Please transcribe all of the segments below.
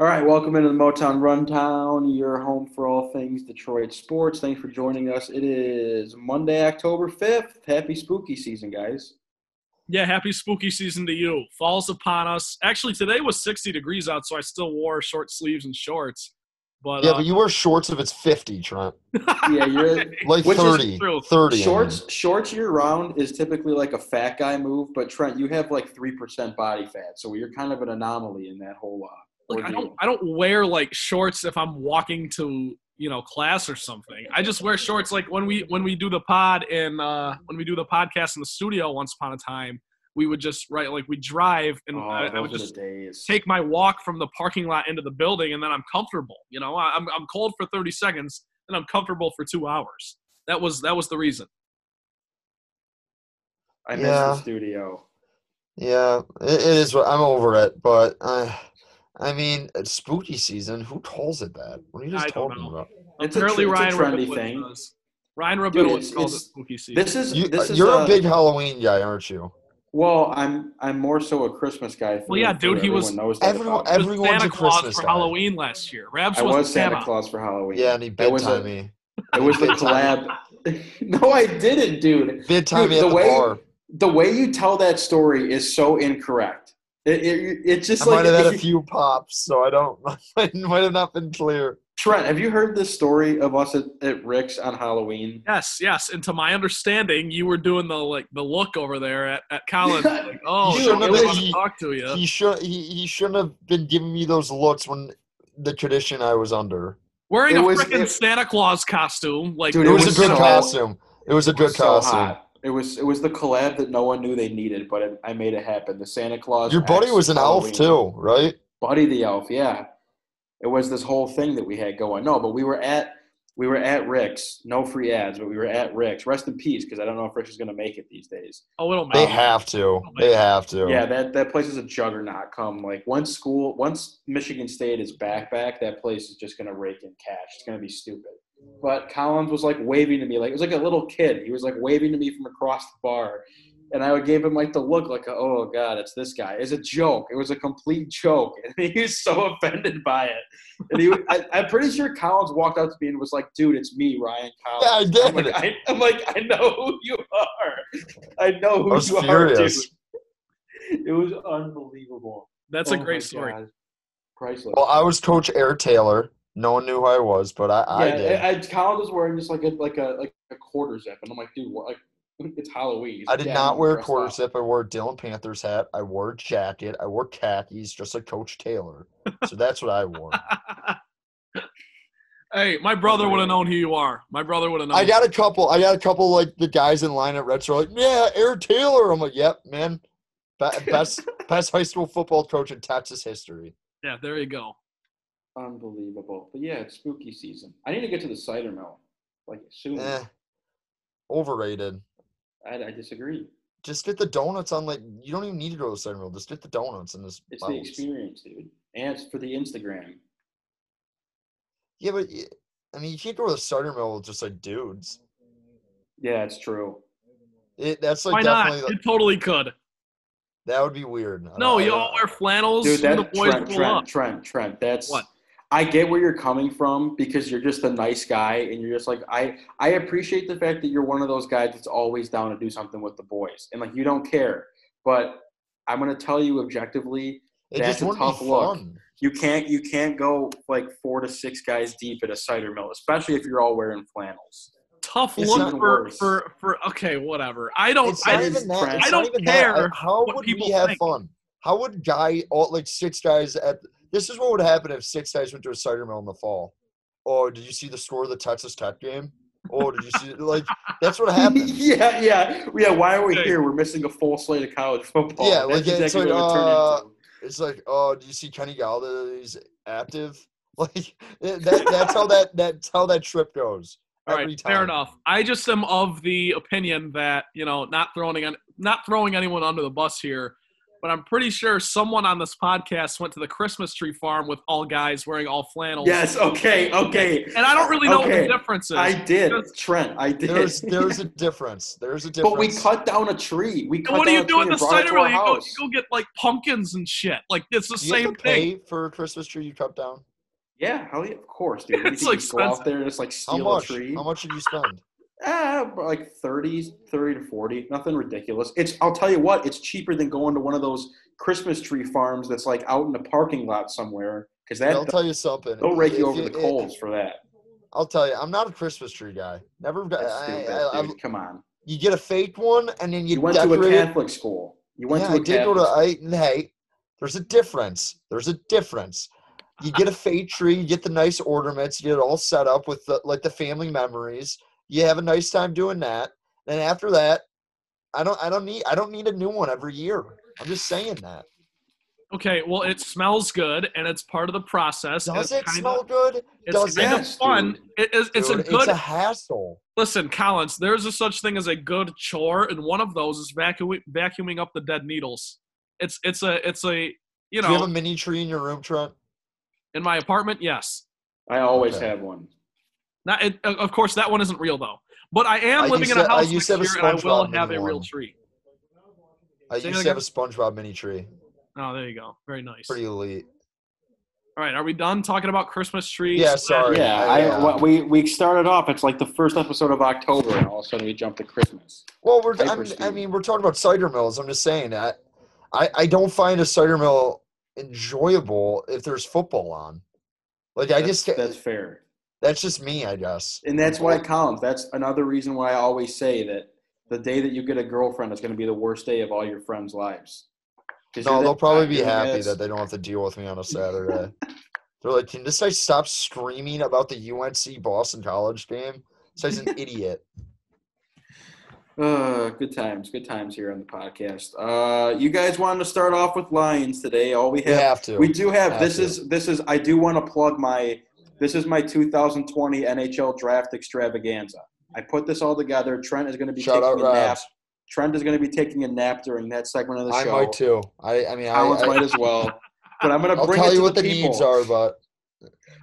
All right, welcome into the Motown Rundown, your home for all things Detroit sports. Thanks for joining us. It is Monday, October 5th. Happy spooky season, guys. Yeah, happy spooky season to you. Falls upon us. Actually, today was 60 degrees out, so I still wore short sleeves and shorts. But Yeah, uh, but you wear shorts if it's 50, Trent. Yeah, you're Like Which is 30. true. 30. I mean. shorts. Shorts year round is typically like a fat guy move, but Trent, you have like three percent body fat, so you're kind of an anomaly in that whole. Uh, like, I don't I don't wear like shorts if I'm walking to you know class or something. I just wear shorts like when we when we do the pod and uh, when we do the podcast in the studio once upon a time. We would just right like we drive and Oh, I, I would just days. take my walk from the parking lot into the building and then I'm comfortable. You know, I- I'm I'm cold for 30 seconds and I'm comfortable for two hours. That was that was the reason. I miss the studio. Yeah, it, it is. what I'm over it, but uh, I mean, it's spooky season. Who calls it that? What are you just I don't talking know. about? It's a Apparently, tr- it's Ryan trendy thing. does. Ryan Dude, Rabinowitz calls it spooky season. This is You, this is you're uh, a big Halloween guy, aren't you? Well, I'm I'm more so a Christmas guy. For, Well, yeah, dude, he was- everyone knows Everyone- about was everyone's Santa a Claus Christmas for guy. Halloween last year. Rabs I was, was Santa Santa. Claus for Halloween. Yeah, and he That bid was a- me. It was the Big collab. no, I didn't, dude. Bid time Dude, me at the the way- bar. The way you tell that story is so incorrect. It, it, it's just I like might have had a few pops, so I don't. I might have not been clear. Trent, have you heard this story of us at, at Rick's on Halloween? Yes, yes. And to my understanding, you were doing the like the look over there at, at Collins. Like, oh, You dude, shouldn't I have really been- want to he- talk to you. He should. He, he shouldn't have been giving me those looks when the tradition I was under. Wearing it a freaking Santa Claus costume, like Dude, It, It was, was a good so- costume. It was a good so costume. hot. It was it was the collab that no one knew they needed, but it, I made it happen. The Santa Claus. Your buddy was an elf too, right? Buddy the elf, yeah. It was this whole thing that we had going. No, but we were at we were at Rick's. No free ads, but we were at Rick's. Rest in peace, because I don't know if Rick's is gonna make it these days. oh, it'll They have to. They have to. Yeah, that that place is a juggernaut. Come like once school, once Michigan State is back, back, that place is just gonna rake in cash. It's gonna be stupid. But Collins was like waving to me, like it was like a little kid. He was like waving to me from across the bar, and I would gave him like the look, like oh god, it's this guy. It's a joke. It was a complete joke, and he was so offended by it. And he, I, I'm pretty sure Collins walked up to me and was like, "Dude, it's me, Ryan Collins." Yeah, I I'm like, did. I, I'm like, I know who you are. I know who I you furious. are, dude. It was unbelievable. That's a Oh my great story. God. Priceless. Well, I was Coach Eric Taylor. No one knew who I was, but I, I yeah, did. I, I, Collins was wearing just like a like a like a quarter zip, and I'm like, dude, what? Like, it's Halloween. I did "Yeah, not wear a quarter up." zip. I wore a Dillon Panthers hat. I wore a jacket. I wore khakis, just like Coach Taylor. So that's what I wore. hey, my brother would have known who you are. My brother would have known. I got a couple. I got a couple like the guys in line at Reds Retro. Like, yeah, Eric Taylor. I'm like, yep, man. Best best high school football coach in Texas history. Yeah, there you go. Unbelievable. But yeah, it's spooky season. I need to get to the cider mill like soon. Eh, overrated. I, I disagree. Just get the donuts on like you don't even need to go to the cider mill. Just get the donuts in this. It's the experience, dude, and it's for the Instagram. Yeah, but I mean, you can't go to the cider mill with just like dudes. Yeah, it's true. It, that's like Why not? definitely You totally could. that would be weird. No, you all wear flannels. Dude, and the that boys Trent, Trent, up. Trent, Trent. That's What? I get where you're coming from because you're just a nice guy and you're just like I I appreciate the fact that you're one of those guys that's always down to do something with the boys and like you don't care. But I'm gonna tell you objectively, It that's a tough look. you can't you can't go like four to six guys deep at a cider mill, especially if you're all wearing flannels. Tough It's look for, worse. for for okay, whatever. I don't. It's I, not even that. I don't even that. Care How what would people we have think. fun? How would guy all like six guys at? This is what would happen if six guys went to a cider mill in the fall. Oh, did you see the score of the Texas Tech game? Oh, did you see? Like that's what happened. yeah, yeah, yeah. Why are we here? We're missing a full slate of college football. Yeah, That's like, it's like, it uh. It's like, oh, do you see Kenny Golladay's active? Like that, that's how that that's how that trip goes. all every right, time. fair enough. I just am of the opinion that you know, not throwing an, not throwing anyone under the bus here, but I'm pretty sure someone on this podcast went to the Christmas tree farm with all guys wearing all flannels. Yes. Okay. Okay. And I don't really know Okay. what the difference is. I did, Trent. I did. There's there's a difference. There's a difference. but we cut down a tree. We cut what do down you a do tree at the and brought it cider mill? You go, you go get like pumpkins and shit. Like it's the Do you same have to thing. pay for a Christmas tree you cut down? Yeah, hell yeah, of course, dude. It's you think you go out there and just like How steal much? a tree. How much did you spend? Ah, like 30, 30 to 40. Nothing ridiculous. It's I'll tell you what, it's cheaper than going to one of those Christmas tree farms that's like out in a parking lot somewhere. Because that I'll tell you something. they'll rake you over the coals for that. I'll tell you, I'm not a Christmas tree guy. Never. That's I- stupid, I- I-. Come on. you get a fake one, and then you, You went to a. Catholic school. You went yeah, to a I did go to. I hey, there's a difference. There's a difference. You get a fake tree, you get the nice ornaments, you get it all set up with the like the family memories. You have a nice time doing that. And after that, I don't I don't need I don't need a new one every year. I'm just saying that. Okay, well, it smells good and it's part of the process. Does it's it kinda, smell good? It's Does kind it? of Yes, fun. dude. It is. It's Dude, a good. It's a hassle. listen, Collins. There's a such thing as a good chore, and one of those is vacuuming vacuuming up the dead needles. It's it's a it's a you know. Do you have a mini tree in your room, Trent? in my apartment. Yes. I always Okay. have one. Not it, uh, of course that one isn't real though. But I am I living in a to- house used next year, a and I will have a mini real tree. I Say used to have a SpongeBob mini tree. Oh, there you go. Very nice. Pretty elite. All right, are we done talking about Christmas trees? Yeah, sorry. Yeah, I- I, yeah. well, we we started off. It's like the first episode of October, and all of a sudden we jump to Christmas. Well, we're I mean, I mean we're talking about cider mills. I'm just saying that I I don't find a cider mill enjoyable if there's football on. Like I That's, just that's fair, that's just me, I guess. and that's why Collins. That's another reason why I always say that the day that you get a girlfriend is going to be the worst day of all your friends' lives. No, they'll probably be happy that they don't have to deal with me on a Saturday. They're like, can this guy stop screaming about the UNC Boston College game? This guy's an idiot. Uh, good times, good times here on the podcast. Uh, you guys wanted to start off with Lions today. All we We have, have to. we do have. Have This to. is this is. I do want to plug my. This is my 2020 NHL Draft Extravaganza. I put this all together. Trent is going to be Shout out taking a nap. Trent is going to be taking a nap during that segment of the I show. I might too. I I mean I, Collins I might as well. But I'm going to I'll bring tell it you to what the, the people. needs are, but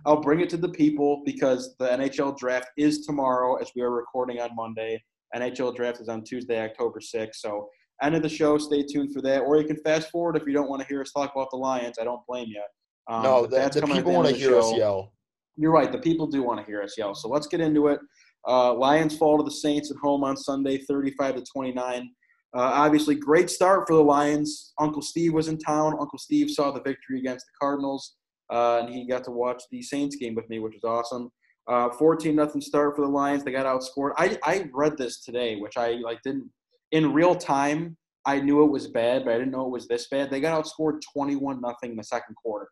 I'll bring it to the people because the NHL draft is tomorrow as we are recording on Monday. NHL draft is on Tuesday, October 6th. So, end of the show, stay tuned for that. Or you can fast forward if you don't want to hear us talk about the Lions. I don't blame you. Um, no, the, that's the people want to hear us yell. You're right. The people do want to hear us yell. So, let's get into it. Uh, Lions fall to the Saints at home on Sunday, 35 to 29. Uh, obviously, great start for the Lions. Uncle Steve was in town. Uncle Steve saw the victory against the Cardinals, uh, and he got to watch the Saints game with me, which was awesome. Uh, 14 nothing start for the Lions. They got outscored. I, I read this today, which I like didn't in real time. I knew it was bad, but I didn't know it was this bad. They got outscored 21 nothing in the second quarter,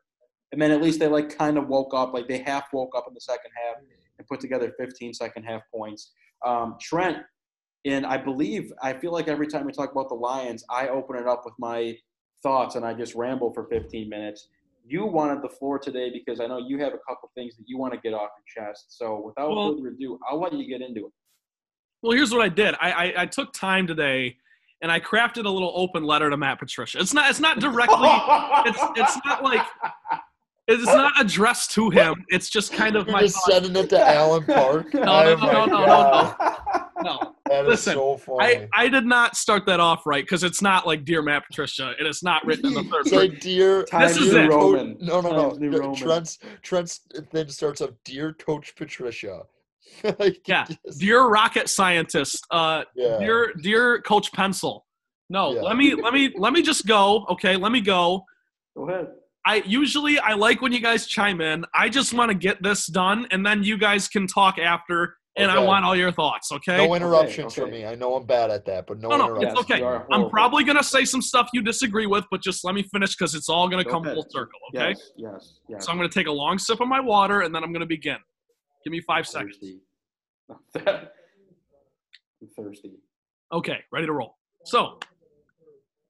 and then at least they like kind of woke up. Like they half woke up in the second half and put together 15 second half points. Um, Trent, and I believe I feel like every time we talk about the Lions, I open it up with my thoughts and I just ramble for 15 minutes. You wanted the floor today because I know you have a couple things that you want to get off your chest. So without Well- further ado, I'll let you get into it. Well, here's what I did. I, I I took time today, and I crafted a little open letter to Matt Patricia. It's not it's not directly. it's it's not like it's not addressed to him. It's just kind of You're my just thoughts. sending it to Allen Park. no, Oh no, my no, no, God. no. That is Listen, so funny. I, I did not start that off right because it's not like dear Matt Patricia and it's not written in the third Say, person. dear, Times is dear it. Roman. No, no, no. Times New Tr- Roman. Trent's Trent's then starts off, dear Coach Patricia. Like, Yeah, just- Dear rocket scientist, uh, yeah. dear dear Coach Pencil. No, Yeah. let me let me let me just go. Okay, let me go. Go ahead. I usually I like when you guys chime in. I just want to get this done, and then you guys can talk after, and I want all your thoughts. Okay? No interruptions okay. from me. I know I'm bad at that, but no, No, no, interruptions. it's okay. I'm probably gonna say some stuff you disagree with, but just let me finish because it's all gonna Go come ahead. full circle. Okay? Yes, yes, yes. So I'm gonna take a long sip of my water, and then I'm gonna begin. Give me five seconds. Thirsty. I'm thirsty. Okay, ready to roll. So,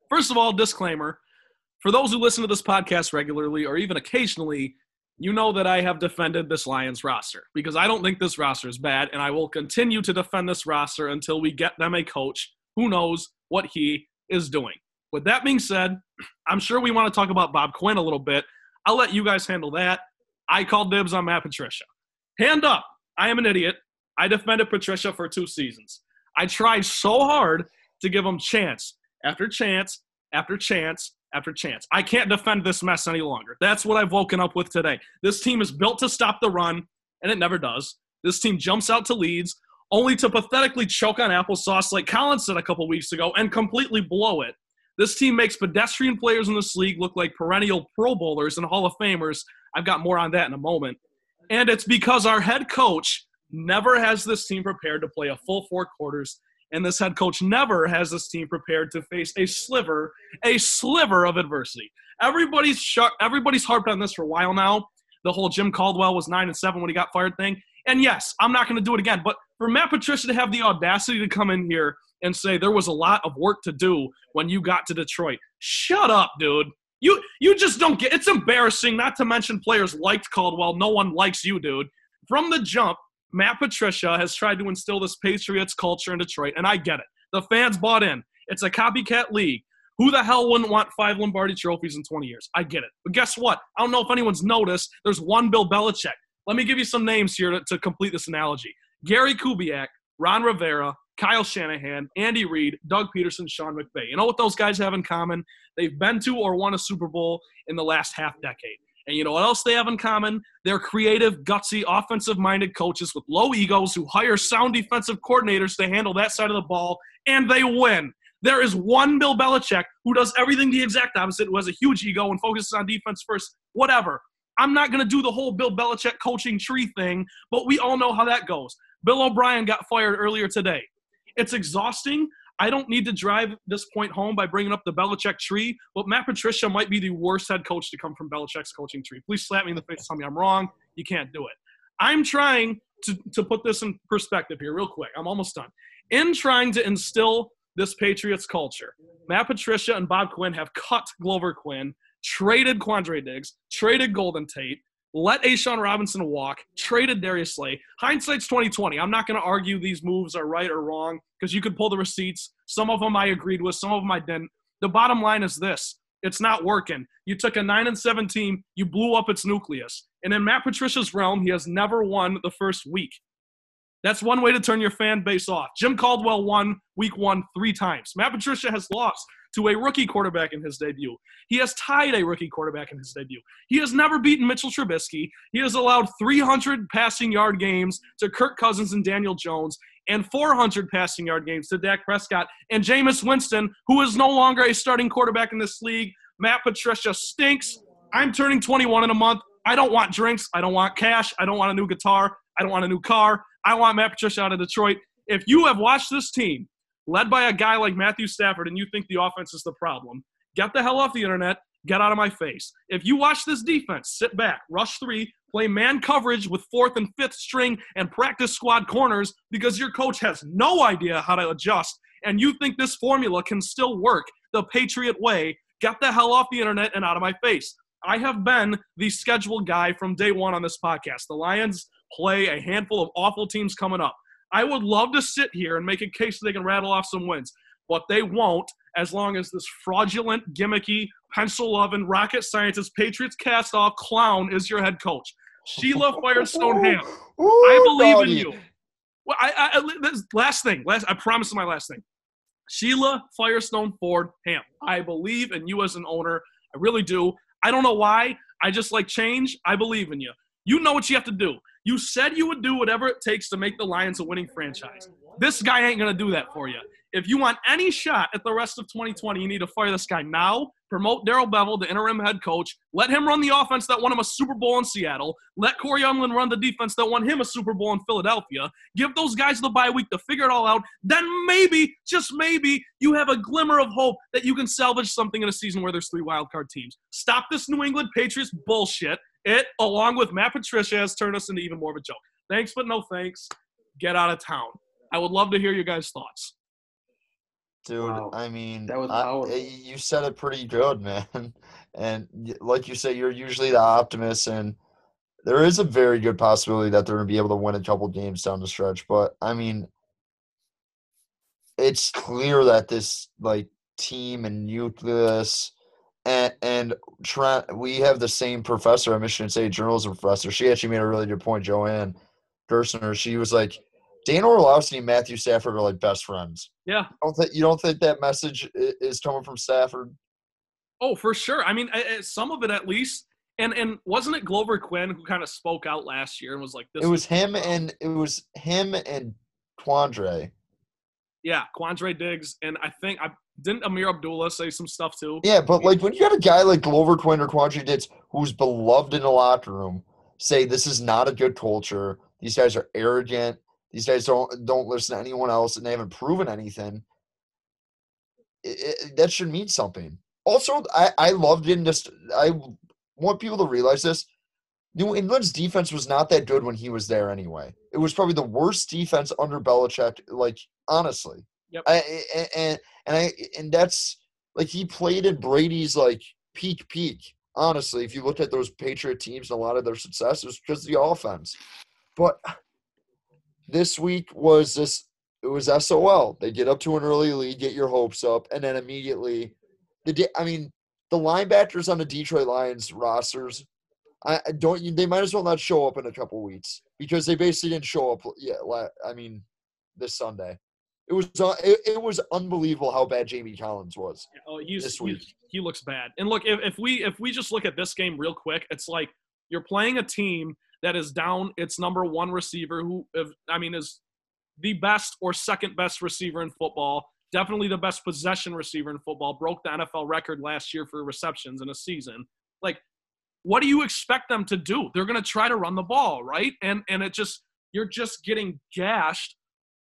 first of all, disclaimer for those who listen to this podcast regularly or even occasionally, you know that I have defended this Lions roster because I don't think this roster is bad, and I will continue to defend this roster until we get them a coach who knows what he is doing, With that being said, I'm sure we want to talk about Bob Quinn a little bit. I'll let you guys handle that. I called dibs on Matt Patricia. Hand up. I am an idiot. I defended Patricia for two seasons. I tried so hard to give him chance after chance after chance after chance. I can't defend this mess any longer. That's what I've woken up with today. This team is built to stop the run, and it never does. This team jumps out to leads, only to pathetically choke on applesauce, like Colin said a couple weeks ago, and completely blow it. This team makes pedestrian players in this league look like perennial Pro Bowlers and Hall of Famers. I've got more on that in a moment. And it's because our head coach never has this team prepared to play a full four quarters, and this head coach never has this team prepared to face a sliver, a sliver of adversity. Everybody's sh- everybody's harped on this for a while now. The whole Jim Caldwell was nine and seven when he got fired thing. And yes, I'm not going to do it again. But for Matt Patricia to have the audacity to come in here and say there was a lot of work to do when you got to Detroit, shut up, dude. You you just don't get. It's embarrassing. Not to mention players liked Caldwell. No one likes you, dude. From the jump, Matt Patricia has tried to instill this Patriots culture in Detroit, and I get it. The fans bought in. It's a copycat league. Who the hell wouldn't want five Lombardi trophies in 20 years? I get it. But guess what? I don't know if anyone's noticed. There's one Bill Belichick. Let me give you some names here to, to complete this analogy Gary Kubiak, Ron Rivera, Kyle Shanahan, Andy Reid, Doug Pederson, Sean McVay. You know what those guys have in common? They've been to or won a Super Bowl in the last half decade. And you know what else they have in common? They're creative, gutsy, offensive minded coaches with low egos who hire sound defensive coordinators to handle that side of the ball, and they win. There is one Bill Belichick who does everything the exact opposite, who has a huge ego and focuses on defense first, whatever. I'm not going to do the whole Bill Belichick coaching tree thing, but we all know how that goes. Bill O'Brien got fired earlier today. It's exhausting. I don't need to drive this point home by bringing up the Belichick tree, but Matt Patricia might be the worst head coach to come from Belichick's coaching tree. Please slap me in the face, tell me I'm wrong. You can't do it. I'm trying to, to put this in perspective here, real quick. I'm almost done. In trying to instill this Patriots culture, Matt Patricia and Bob Quinn have cut Glover Quinn, traded Quandre Diggs, traded Golden Tate, let A'Shawn Robinson walk, traded Darius Slay. Hindsight's 2020. I'm not going to argue these moves are right or wrong because you could pull the receipts. Some of them I agreed with, some of them I didn't. The bottom line is this it's not working. You took a 9 and 7 team, you blew up its nucleus. And in Matt Patricia's realm, he has never won the first week. That's one way to turn your fan base off. Jim Caldwell won week one three times. Matt Patricia has lost to a rookie quarterback in his debut. He has tied a rookie quarterback in his debut. He has never beaten Mitchell Trubisky. He has allowed 300 passing yard games to Kirk Cousins and Daniel Jones and 400 passing yard games to Dak Prescott and Jameis Winston, who is no longer a starting quarterback in this league. Matt Patricia stinks. I'm turning 21 in a month. I don't want drinks. I don't want cash. I don't want a new guitar. I don't want a new car. I want Matt Patricia out of Detroit. If you have watched this team led by a guy like Matthew Stafford and you think the offense is the problem, get the hell off the internet. Get out of my face. If you watch this defense, sit back, rush three, play man coverage with fourth and fifth string and practice squad corners because your coach has no idea how to adjust and you think this formula can still work the Patriot way, get the hell off the internet and out of my face. I have been the scheduled guy from day one on this podcast. The Lions play a handful of awful teams coming up. I would love to sit here and make a case that they can rattle off some wins, but they won't as long as this fraudulent, gimmicky, pencil loving, rocket scientist, Patriots cast off clown is your head coach. Sheila Firestone Ham. I believe in you. Well, I, I, this, last thing, last, I promise my last thing. Sheila Firestone Ford Hamp. I believe in you as an owner. I really do. I don't know why. I just like change. I believe in you. You know what you have to do. You said you would do whatever it takes to make the Lions a winning franchise. This guy ain't going to do that for you. If you want any shot at the rest of 2020, you need to fire this guy now. Promote Darrell Bevell, the interim head coach. Let him run the offense that won him a Super Bowl in Seattle. Let Cory Undlin run the defense that won him a Super Bowl in Philadelphia. Give those guys the bye week to figure it all out. Then maybe, just maybe, you have a glimmer of hope that you can salvage something in a season where there's three wild card teams. Stop this New England Patriots bullshit. It, along with Matt Patricia, has turned us into even more of a joke. Thanks, but no thanks. Get out of town. I would love to hear your guys' thoughts. Dude, Wow. I mean, That was I- eh, you said it pretty good, man. And like you say, you're usually the optimist, and there is a very good possibility that they're going to be able to win a couple games down the stretch. But I mean, it's clear that this like team and nucleus. And, and Trent, we have the same professor at Michigan State journalism professor. She actually made a really good point, Joanne Gerstner. She was like, Dan Orlovsky and Matthew Stafford are like best friends. Yeah. Don't think you don't think that message is coming from Stafford? Oh, for sure. I mean, some of it at least. And and wasn't it Glover Quinn who kind of spoke out last year and was like, "This"? It was him and it was him and Quandre. Yeah, Quandre Diggs, and I think I didn't Ameer Abdullah say some stuff too. Yeah, but like when you got a guy like Glover Quinn or Quandre Diggs who's beloved in the locker room, say this is not a good culture. These guys are arrogant. These guys don't don't listen to anyone else, and they haven't proven anything. It, it, that should mean something. Also, I I loved in just I want people to realize this. New England's defense was not that good when he was there anyway. It was probably the worst defense under Belichick, like honestly. Yep. I, and and I and that's like he played in Brady's like peak peak. Honestly, if you look at those Patriot teams and a lot of their success, it was because of the offense. But this week was this it was SOL. They get up to an early lead, get your hopes up, and then immediately the I mean the linebackers on the Detroit Lions rosters, I don't they might as well not show up in a couple weeks because they basically didn't show up. Yeah, I mean this Sunday. It was uh, it, it, was unbelievable how bad Jamie Collins was. Oh, he's, this week. He's, he looks bad. And look, if, if we if we just look at this game real quick, it's like you're playing a team that is down its number one receiver, who if, I mean is the best or second best receiver in football, definitely the best possession receiver in football, broke the NFL record last year for receptions in a season. Like, what do you expect them to do? They're going to try to run the ball, right? And and it just you're just getting gashed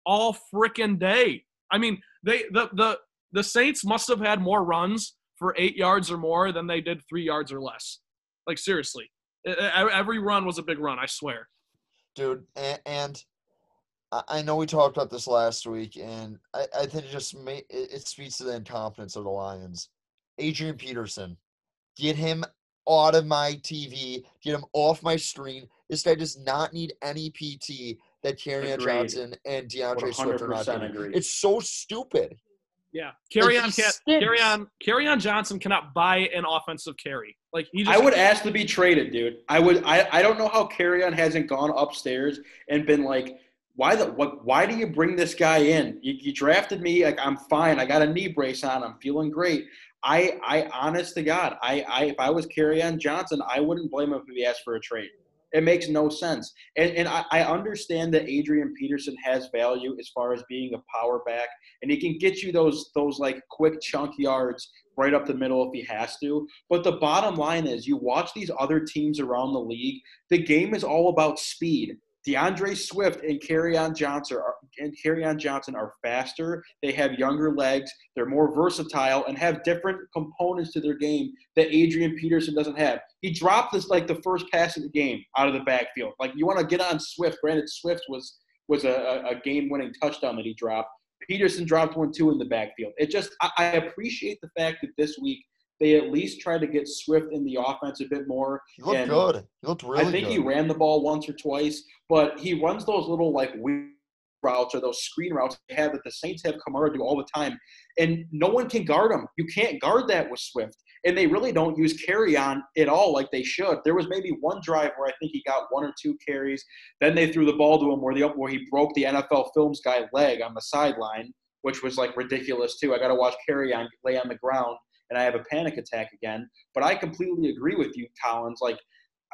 all freaking day. I mean, they the the the Saints must have had more runs for eight yards or more than they did three yards or less. Like seriously, Every run was a big run, I swear. Dude, and, and I know we talked about this last week, and I, I think it just may, it, speaks to the incompetence of the Lions. Adrian Peterson, get him out of my TV, get him off my screen. This guy does not need any PT that Kerryon Johnson and D'Andre Swift are not doing. It's so stupid. Yeah, carry like on, Kerryon, Johnson cannot buy an offensive carry. Like he, just, I would ask to be traded, dude. I would. I, I don't know how Kerryon hasn't gone upstairs and been like, why the what? Why do you bring this guy in? You, you drafted me. Like I'm fine. I got a knee brace on. I'm feeling great. I, I, honest to God, I, I, if I was Kerryon Johnson, I wouldn't blame him if he asked for a trade. It makes no sense. And, and I, I, understand that Adrian Peterson has value as far as being a power back, and he can get you those those like quick chunk yards right up the middle if he has to. But the bottom line is, you watch these other teams around the league. The game is all about speed. D'Andre Swift and Kerryon Johnson are, and Kerryon Johnson are faster. They have younger legs. They're more versatile and have different components to their game that Adrian Peterson doesn't have. He dropped this like the first pass of the game out of the backfield. Like you want to get on Swift. Granted, Swift was was a, a game-winning touchdown that he dropped. Peterson dropped one too in the backfield. It just I, I appreciate the fact that this week they at least tried to get Swift in the offense a bit more. He looked and good. He looked really I think good. he ran the ball once or twice, but he runs those little like weird routes or those screen routes they have that the Saints have Kamara do all the time. And no one can guard him. You can't guard that with Swift. And they really don't use Kerryon at all like they should. There was maybe one drive where I think he got one or two carries. Then they threw the ball to him where the where he broke the NFL Films guy leg on the sideline, which was like ridiculous too. I got to watch Kerryon lay on the ground and I have a panic attack again. But I completely agree with you, Collins. Like,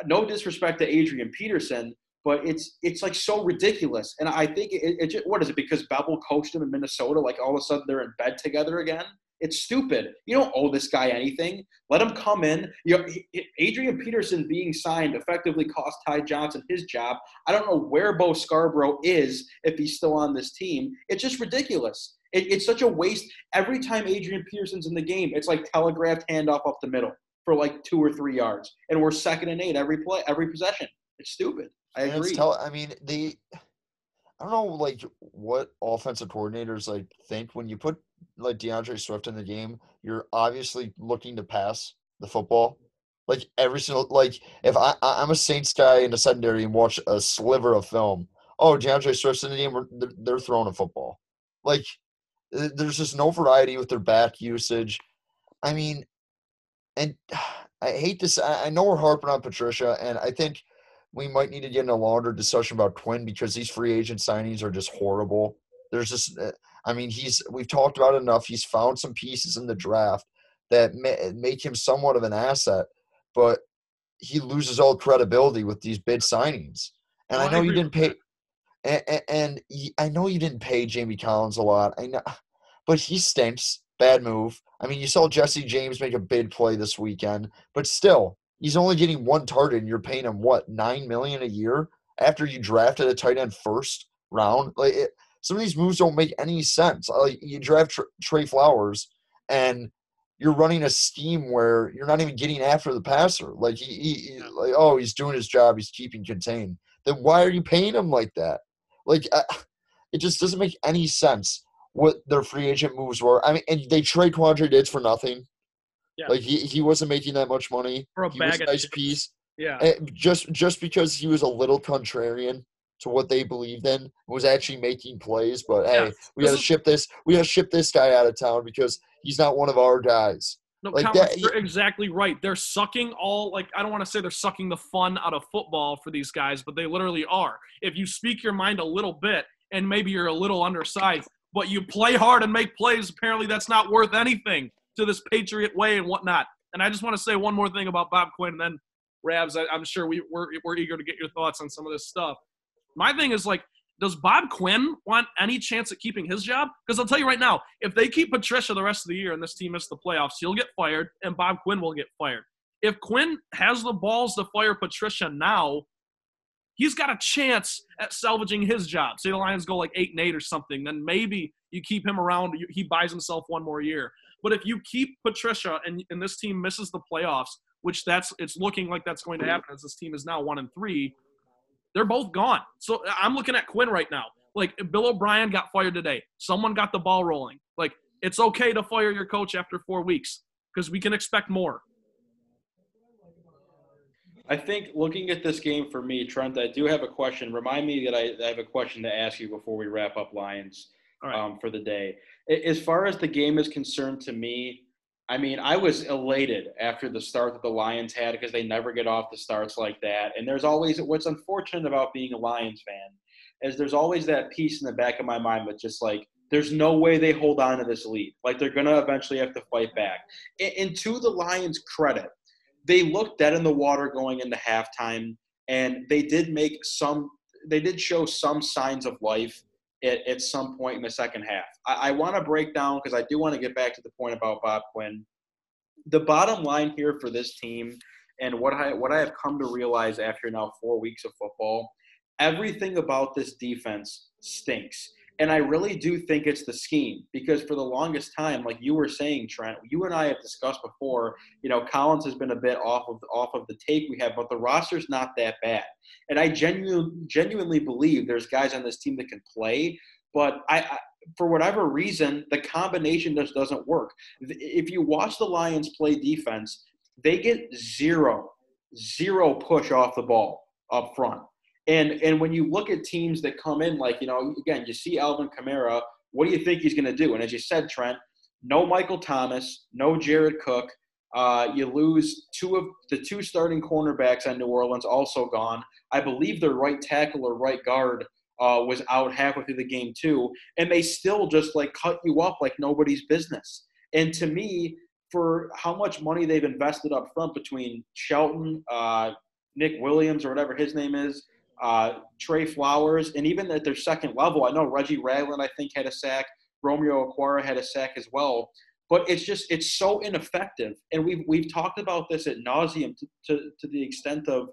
no disrespect to Adrian Peterson, but it's it's like so ridiculous. And I think it, it just, what is it because Bevell coached him in Minnesota? Like all of a sudden they're in bed together again. It's stupid. You don't owe this guy anything. Let him come in. You know, Adrian Peterson being signed effectively cost Ty Johnson his job. I don't know where Bo Scarborough is if he's still on this team. It's just ridiculous. It, it's such a waste. Every time Adrian Peterson's in the game, it's like telegraphed handoff up the middle for like two or three yards, and we're second and eight every play, every possession. It's stupid. I and agree. Tell, I mean, the I don't know, like what offensive coordinators like think when you put like D'Andre Swift in the game. You're obviously looking to pass the football. Like every single like if I I'm a Saints guy in the secondary and watch a sliver of film. Oh, D'Andre Swift's in the game. They're, they're throwing a football. Like There's just no variety with their back usage. I mean, and I hate this. I I know we're harping on Patricia, and I think we might need to get in a longer discussion about Quinn because these free agent signings are just horrible. There's just, uh, I mean, he's we've talked about it enough. He's found some pieces in the draft that ma- make him somewhat of an asset, but he loses all credibility with these bid signings. And No, I I know you didn't pay, and, and, and I know you didn't pay Jamie Collins a lot. I know, but he stinks. Bad move. I mean, you saw Jesse James make a big play this weekend, but still, he's only getting one target, and you're paying him what nine million a year after you drafted a tight end first round. Like it, some of these moves don't make any sense. Like you draft Trey Flowers, and you're running a scheme where you're not even getting after the passer. Like he, he he- like oh, he's doing his job. He's keeping contained. Then why are you paying him like that? Like uh, it just doesn't make any sense what their free agent moves were. I mean, and they trade Quandre Diggs for nothing. Yeah. Like he, he wasn't making that much money. For a he was bag a of nice chips. piece. Yeah. Eh, just just because he was a little contrarian to what they believed in, was actually making plays. But hey, we got to is- ship this. We got to ship this guy out of town because he's not one of our guys. No, Like Thomas, that- you're exactly right. They're sucking all like I don't want to say they're sucking the fun out of football for these guys, but they literally are. If you speak your mind a little bit and maybe you're a little undersized, but you play hard and make plays, apparently that's not worth anything to this Patriot way and whatnot. And I just want to say one more thing about Bob Quinn, and then Rabs, I, I'm sure we, we're, we're eager to get your thoughts on some of this stuff. My thing is like, does Bob Quinn want any chance at keeping his job? Because I'll tell you right now, if they keep Patricia the rest of the year and this team misses the playoffs, he'll get fired and Bob Quinn will get fired. If Quinn has the balls to fire Patricia now, he's got a chance at salvaging his job. Say the Lions go like eight and eight or something, then maybe you keep him around. He buys himself one more year. But if you keep Patricia and, and this team misses the playoffs, which that's it's looking like that's going to happen as this team is now one and three, they're both gone. So I'm looking at Quinn right now. Like Bill O'Brien got fired today. Someone got the ball rolling. Like it's okay to fire your coach after four weeks because we can expect more. I think looking at this game for me, Trent, I do have a question. Remind me that I, I have a question to ask you before we wrap up Lions right. um, for the day. As far as the game is concerned, to me, I mean, I was elated after the start that the Lions had because they never get off the starts like that. And there's always what's unfortunate about being a Lions fan is there's always that piece in the back of my mind that's just like, there's no way they hold on to this lead. Like they're gonna eventually have to fight back. And, and to the Lions' credit, they looked dead in the water going into halftime, and they did make some. They did show some signs of life at, at some point in the second half. I, I want to break down because I do want to get back to the point about Bob Quinn. The bottom line here for this team, and what I what I have come to realize after now four weeks of football, everything about this defense stinks. And I really do think it's the scheme because for the longest time, like you were saying, Trent, you and I have discussed before, you know, Collins has been a bit off of off of the take we have, but the roster's not that bad. And I genuinely genuinely believe there's guys on this team that can play, but I, I for whatever reason, the combination just doesn't work. If you watch the Lions play defense, they get zero, zero push off the ball up front. And and when you look at teams that come in, like you know, again, you see Alvin Kamara. What do you think he's going to do? And as you said, Trent, no Michael Thomas, no Jared Cook. Uh, you lose two of the two starting cornerbacks on New Orleans, also gone. I believe their right tackle or right guard uh, was out halfway through the game too, and they still just like cut you up like nobody's business. And to me, for how much money they've invested up front between Shelton, uh, Nick Williams, or whatever his name is, uh, Trey Flowers, and even at their second level, I know Reggie Ragland, I think, had a sack. Romeo Okwara had a sack as well. But it's just it's so ineffective, and we've we've talked about this at nauseum to, to, to the extent of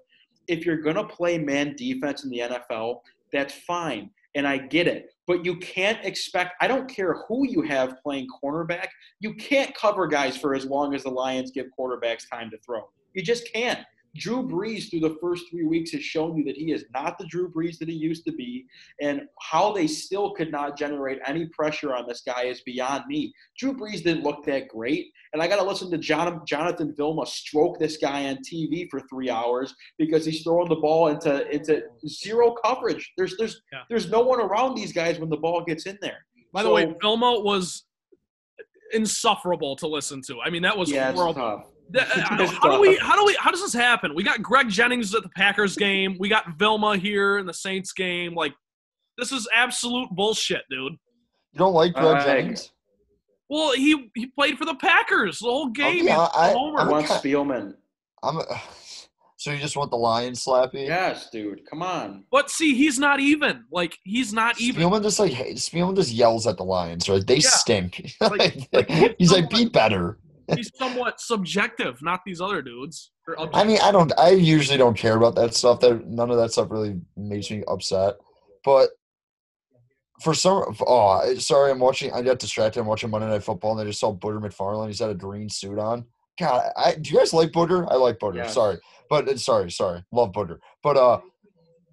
if you're gonna play man defense in the NFL, that's fine, and I get it. But you can't expect. I don't care who you have playing cornerback. You can't cover guys for as long as the Lions give quarterbacks time to throw. You just can't. Drew Brees through the first three weeks has shown you that he is not the Drew Brees that he used to be, and how they still could not generate any pressure on this guy is beyond me. Drew Brees didn't look that great, and I got to listen to John, Jonathan Vilma stroke this guy on TV for three hours because he's throwing the ball into into zero coverage. There's there's Yeah. there's no one around these guys when the ball gets in there. By the way, Vilma was insufferable to listen to. I mean, that was yeah, horrible. Tough. Uh, Th- It's how do we? How do we? How does this happen? We got Greg Jennings at the Packers game. We got Vilma here in the Saints game. Like, this is absolute bullshit, dude. You don't like Greg Alright. Jennings? Well, he he played for the Packers the whole game. yeah, He's a I- homer. I'm One okay. Spielman. I'm. A, so you just want the Lions slappy? Yes, dude. Come on. but see, he's not even. Like, he's not even. Spielman just like hey, Spielman just yells at the Lions, right? They Yeah. stink. Like- like, he's He's like, be better. He's somewhat subjective, not these other dudes. I mean, I don't. I usually don't care about that stuff. That none of that stuff really makes me upset. But for some, oh, sorry, I'm watching. I got distracted. I'm watching Monday Night Football, and I just saw Booger McFarland. He's had a green suit on. God, I, do you guys like Booger? I like Booger. Yes. Sorry, but uh, sorry, sorry, love Booger. But uh,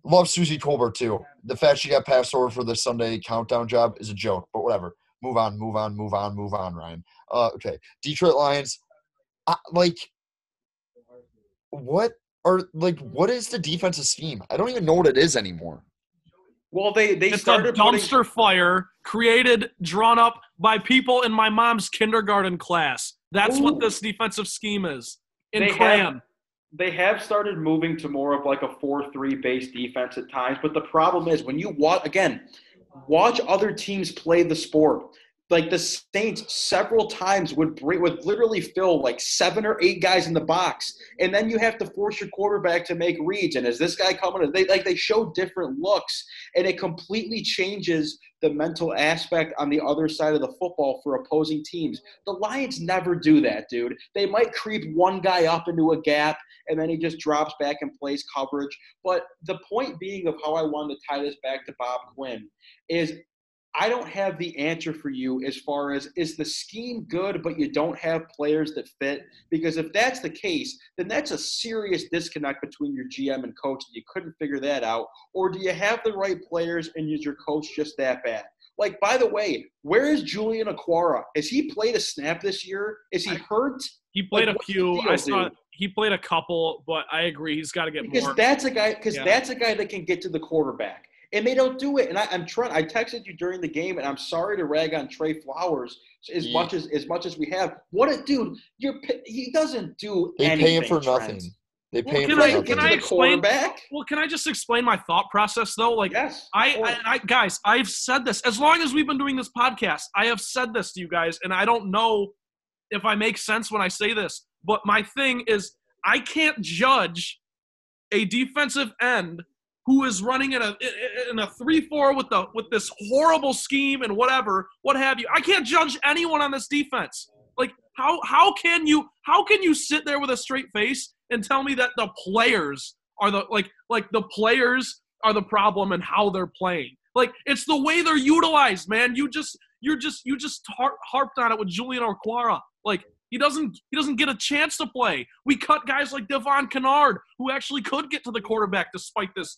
love Suzy Kolber too. The fact she got passed over for the Sunday countdown job is a joke. But whatever. Move on. Move on. Move on. Move on. Ryan. Uh, okay. Detroit Lions. I, like what are like what is the defensive scheme? I don't even know what it is anymore. Well, they they It's a started putting- dumpster fire created, drawn up by people in my mom's kindergarten class. That's what this defensive scheme is in They have- they have started moving to more of like a 4-3 base defense at times but the problem is when you watch again watch other teams play the sport like the saints several times would bring would literally fill like seven or eight guys in the box. And then you have to force your quarterback to make reads. And is this guy coming? They like they show different looks. And it completely changes the mental aspect on the other side of the football for opposing teams. The lions never do that dude. They might creep one guy up into a gap and then he just drops back and plays coverage. But the point being of how I wanted to tie this back to Bob Quinn is I don't have the answer for you as far as is the scheme good, but you don't have players that fit? Because if that's the case, then that's a serious disconnect between your GM and coach, and you couldn't figure that out. Or do you have the right players and is your coach just that bad? Like, by the way, where is Julian Okwara? Has he played a snap this year? Is he hurt? He played Like, a few. deal, I saw dude? he played a couple, but I agree he's got to get because more. that's a guy because Yeah. that's a guy that can get to the quarterback and they don't do it and I, i'm trying i texted you during the game and i'm sorry to rag on trey flowers as Ye- much as as much as we have what a dude you're he doesn't do They anything pay him for Trent. nothing. They Well, pay him can for I- nothing. can can I get to the explain- quarterback well, can I just explain my thought process though? Like, yes I. I, I, guys, I've said this as long as we've been doing this podcast. I have said this to you guys, and I don't know if I make sense when I say this. But my thing is, I can't judge a defensive end who is running in a in a three four with the with this horrible scheme and whatever, what have you. I can't judge anyone on this defense. Like how how can you how can you sit there with a straight face and tell me that the players are the like like the players are the problem and how they're playing. Like it's the way they're utilized, man. You just you're just you just har- harped on it with Julian Okwara. Like he doesn't he doesn't get a chance to play. We cut guys like Devon Kennard who actually could get to the quarterback despite this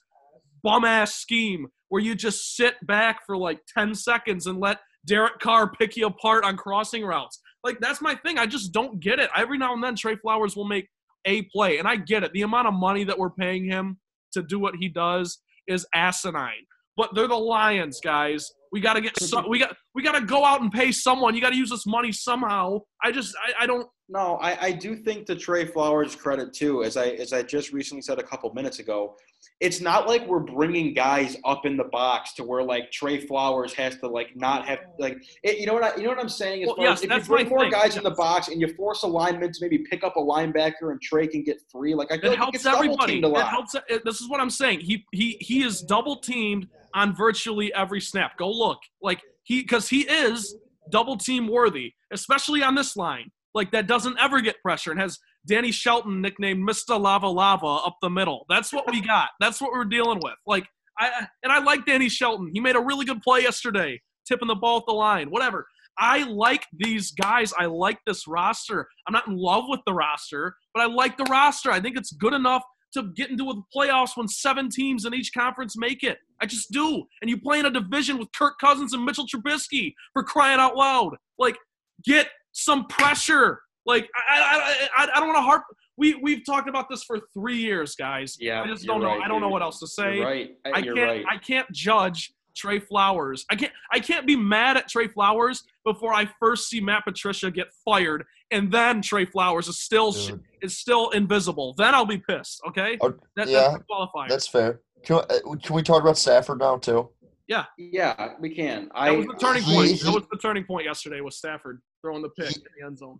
bum ass scheme where you just sit back for like 10 seconds and let Derek Carr pick you apart on crossing routes. Like that's my thing. I just don't get it. Every now and then Trey Flowers will make a play and I get it. The amount of money that we're paying him to do what he does is asinine. But they're the Lions, guys. We got to get some, we got we got to go out and pay someone. You got to use this money somehow. I just I, I don't No, I, I do think to Trey Flowers' credit too, as I as I just recently said a couple minutes ago, it's not like we're bringing guys up in the box to where like Trey Flowers has to like not have like it, you know what I, you know what I'm saying. As Well, far yes, as if you bring more thing, guys in the box and you force a lineman to maybe pick up a linebacker and Trey can get free, like I feel It like helps everybody. It helps. This is what I'm saying. He he he is double teamed on virtually every snap. Go look. Like he because he is double team worthy, especially on this line. Like that doesn't ever get pressure and has Danny Shelton nicknamed Mr. Lava Lava up the middle. That's what we got. That's what we're dealing with. Like I and I like Danny Shelton. He made a really good play yesterday, tipping the ball at the line. Whatever. I like these guys. I like this roster. I'm not in love with the roster, but I like the roster. I think it's good enough to get into the playoffs when seven teams in each conference make it. I just do. And you play in a division with Kirk Cousins and Mitchell Trubisky for crying out loud. Like, get some pressure. Like, I, I, I, I don't want to harp. We we've talked about this for three years, guys. Yeah, I just don't know. right, I don't know what else to say. You're right. I You're can't right. I can't judge Trey Flowers. I can't I can't be mad at Trey Flowers before I first see Matt Patricia get fired, and then Trey Flowers is still sh- Dude. is still invisible. Then I'll be pissed. Okay, Oh, that, yeah, that's the qualifier. That's fair. Can, uh, can we talk about Stafford now too? Yeah, yeah, we can. that I was the turning he- point. he- that was the turning point yesterday. Was Stafford throwing the pick He- in the end zone?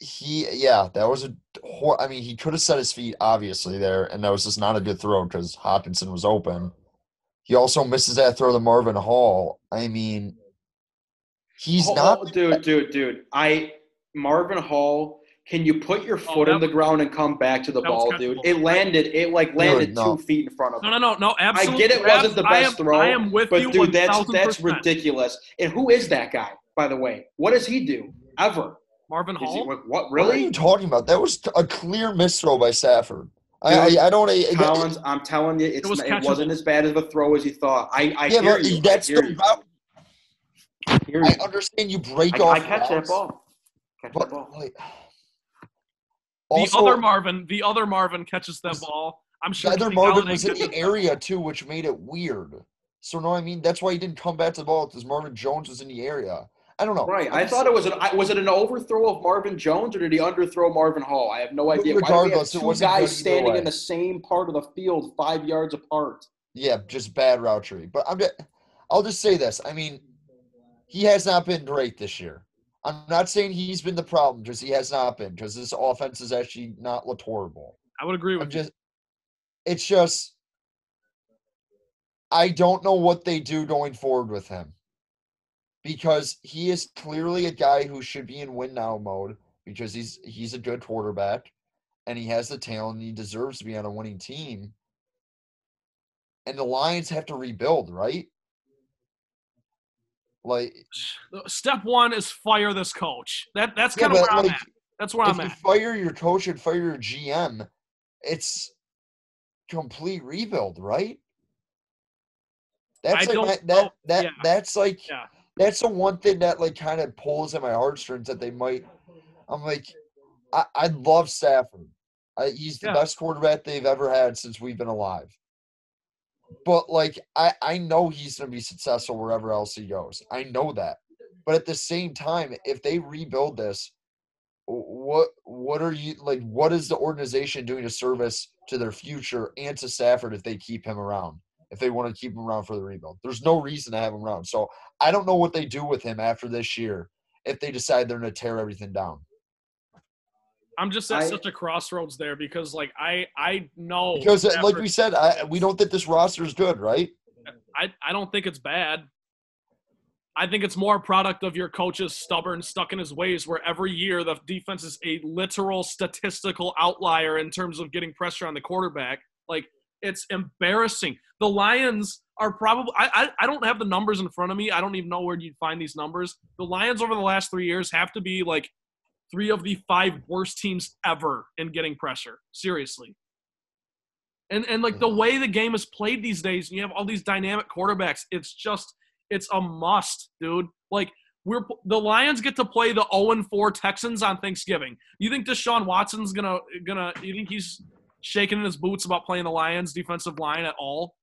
He, yeah, that was a. Hor- I mean, he could have set his feet obviously there, and that was just not a good throw because Hockenson was open. He also misses that throw to Marvin Hall. I mean, he's Oh, not. oh, dude, dude, dude. I Marvin Hall. Can you put your Oh, foot that in the was- ground and come back to the ball, dude? It landed. It like landed no. two feet in front of No, him. no, no, no. Absolutely. I get it wasn't the I best am, throw, I am with you. But dude, that's 1000%. that's ridiculous. And who is that guy, by the way? What does he do ever? Marvin Is he, Hall. what? What are Really? you talking about? That was a clear misthrow by Stafford. Dude, I, I, I don't. I, Collins, I'm telling you, it's, was it, wasn't as bad of a throw as you thought. I, I yeah, hear you. that's I hear the you. I hear you. I understand you break I, off. I catch that ball. Catch that ball. like, The other Marvin, the other Marvin catches that ball. I'm sure the sure. other Marvin was in the area too, which made it weird. So no, I mean that's why he didn't come back to the ball because Marvin Jones was in the area. I don't know. Right. I'm I thought it was an I- was it an overthrow of Marvin Jones or did he underthrow Marvin Hall? I have no idea. Why do we have Regardless, it two wasn't guys either standing way. in the same part of the field, five yards apart? Yeah, just bad route tree. But I'm just, I'll just say this. I mean, he has not been great this year. I'm not saying he's been the problem, just he has not been because this offense is actually not horrible. I would agree I'm with you. just, it's just, I don't know what they do going forward with him because he is clearly a guy who should be in win now mode because he's he's a good quarterback and he has the talent and he deserves to be on a winning team. And the Lions have to rebuild, right? Like, Step one is fire this coach. That that's yeah, kind of but where I'm at. That's where if I'm you at. fire your coach and fire your GM, it's complete rebuild, right? That's I like my, that that Yeah. that's like Yeah. That's the one thing that like kind of pulls at my heartstrings that they might. I'm like, I I love Stafford. I, he's the Yeah. best quarterback they've ever had since we've been alive. But like I I know he's gonna be successful wherever else he goes. I know that. But at the same time, if they rebuild this, what what are you like? What is the organization doing a service to their future and to Stafford if they keep him around? If they want to keep him around for the rebuild, there's no reason to have him around. So I don't know what they do with him after this year if they decide they're going to tear everything down. I'm just at I- such a crossroads there because like I I know Because, uh, like we said, I, we don't think this roster is good, right? I, I don't think it's bad. I think it's more a product of your coach's stubborn, stuck in his ways, where every year the defense is a literal statistical outlier in terms of getting pressure on the quarterback. Like it's embarrassing. The Lions are probably I, I I don't have the numbers in front of me. I don't even know where you'd find these numbers. The Lions over the last three years have to be like three of the five worst teams ever in getting pressure. Seriously. And and like the mm. way the game is played these days, and you have all these dynamic quarterbacks. It's just it's a must, dude. Like we're the Lions get to play the 0 4 Texans on Thanksgiving. You think Deshaun Watson's gonna gonna? You think he's shaking in his boots about playing the Lions defensive line at all?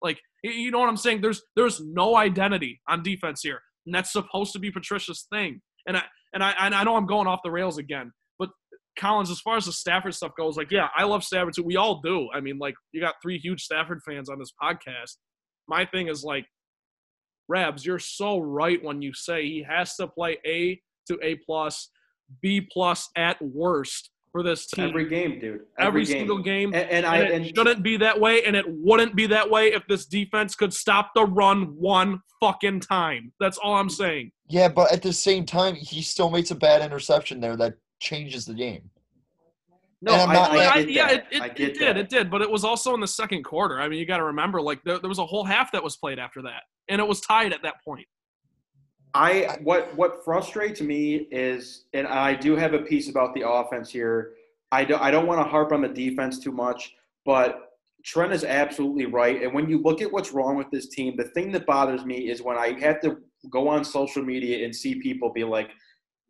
Like you know what I'm saying? There's there's no identity on defense here, and that's supposed to be Patricia's thing. And I and I and I know I'm going off the rails again, but Collins, as far as the Stafford stuff goes, like, yeah, I love Stafford too. We all do. I mean, like, you got three huge Stafford fans on this podcast. My thing is like, Rabs, you're so right when you say he has to play A to A plus, B plus at worst for this team Every game, dude. every, Every, game. single game. And, and And, I it and shouldn't be that way, and it wouldn't be that way if this defense could stop the run one fucking time. That's all I'm saying. Yeah, but at the same time, he still makes a bad interception there that changes the game. no, I'm I, not- I, I- yeah, it, it, I it did, that. it did, but it was also in the second quarter. I mean, you got to remember, like there, there was a whole half that was played after that, and it was tied at that point. I what what frustrates me is, and I do have a piece about the offense here. I don't I don't want to harp on the defense too much, but Trent is absolutely right. And when you look at what's wrong with this team, the thing that bothers me is when I have to go on social media and see people be like,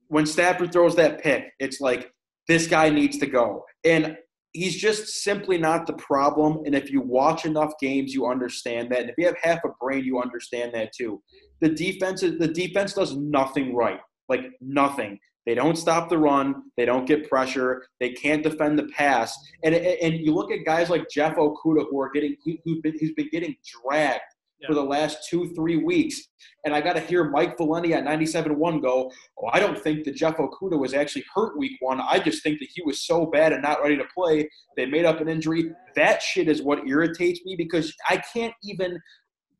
when Stafford throws that pick, it's like this guy needs to go. And he's just simply not the problem. And if you watch enough games, you understand that. And if you have half a brain, you understand that too. The defense the defense does nothing right, like nothing. They don't stop the run. They don't get pressure. They can't defend the pass. And and you look at guys like Jeff Okudah who are getting who've been, who's been getting dragged for the last two three weeks. And I got to hear Mike Valenti at 97-1 go, "Oh, I don't think that Jeff Okudah was actually hurt week one. I just think that he was so bad and not ready to play. They made up an injury. That shit is what irritates me because I can't even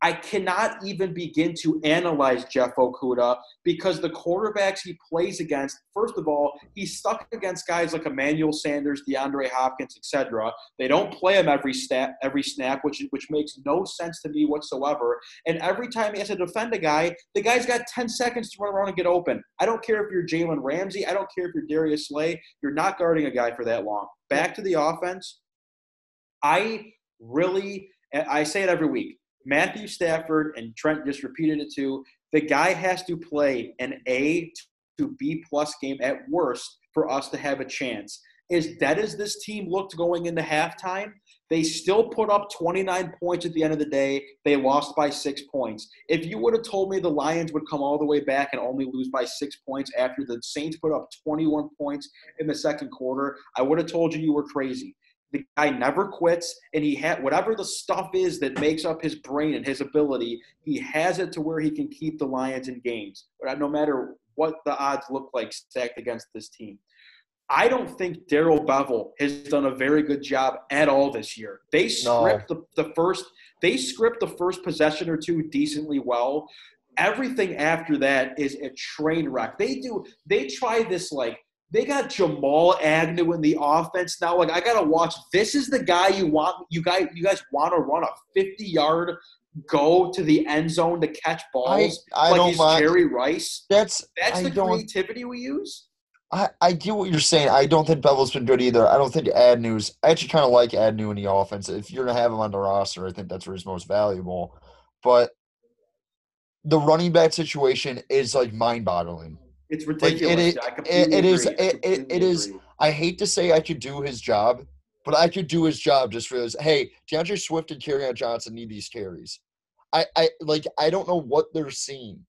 I cannot even begin to analyze Jeff Okudah because the quarterbacks he plays against, first of all, he's stuck against guys like Emmanuel Sanders, DeAndre Hopkins, etc. They don't play him every snap, every snap, which which makes no sense to me whatsoever. And every time he has to defend a guy, the guy's got 10 seconds to run around and get open. I don't care if you're Jalen Ramsey. I don't care if you're Darius Slay. You're not guarding a guy for that long. Back to the offense. I really, I say it every week Matthew Stafford and Trent just repeated it too. The guy has to play an A to B plus game at worst for us to have a chance. As dead as this team looked going into halftime, they still put up 29 points at the end of the day. They lost by six points. If you would have told me the Lions would come all the way back and only lose by six points after the Saints put up 21 points in the second quarter, I would have told you you were crazy. The guy never quits, and he had whatever the stuff is that makes up his brain and his ability. He has it to where he can keep the Lions in games, but uh, no matter what the odds look like stacked against this team. I don't think Darrell Bevell has done a very good job at all this year. They script no. the, the first they script the first possession or two decently well. Everything after that is a train wreck. They do they try this like they got Jamal Agnew in the offense now. Like I gotta watch. This is the guy you want. You guys, you guys want to run a fifty-yard go to the end zone to catch balls I, I like he's mind. Jerry Rice. That's That's I the creativity we use. I, I get what you're saying. I don't think Bevell's been good either. I don't think Agnew's. I actually kind of like Adnew in the offense. If you're gonna have him on the roster, I think that's where he's most valuable. But the running back situation is like mind-boggling. It's Like ridiculous. it is. I It, completely it is. It, it, it is. I hate to say I could do his job, but I could do his job just for this. Hey, DeAndre Swift and Kerryon Johnson need these carries. I, I like. I don't know what they're seeing,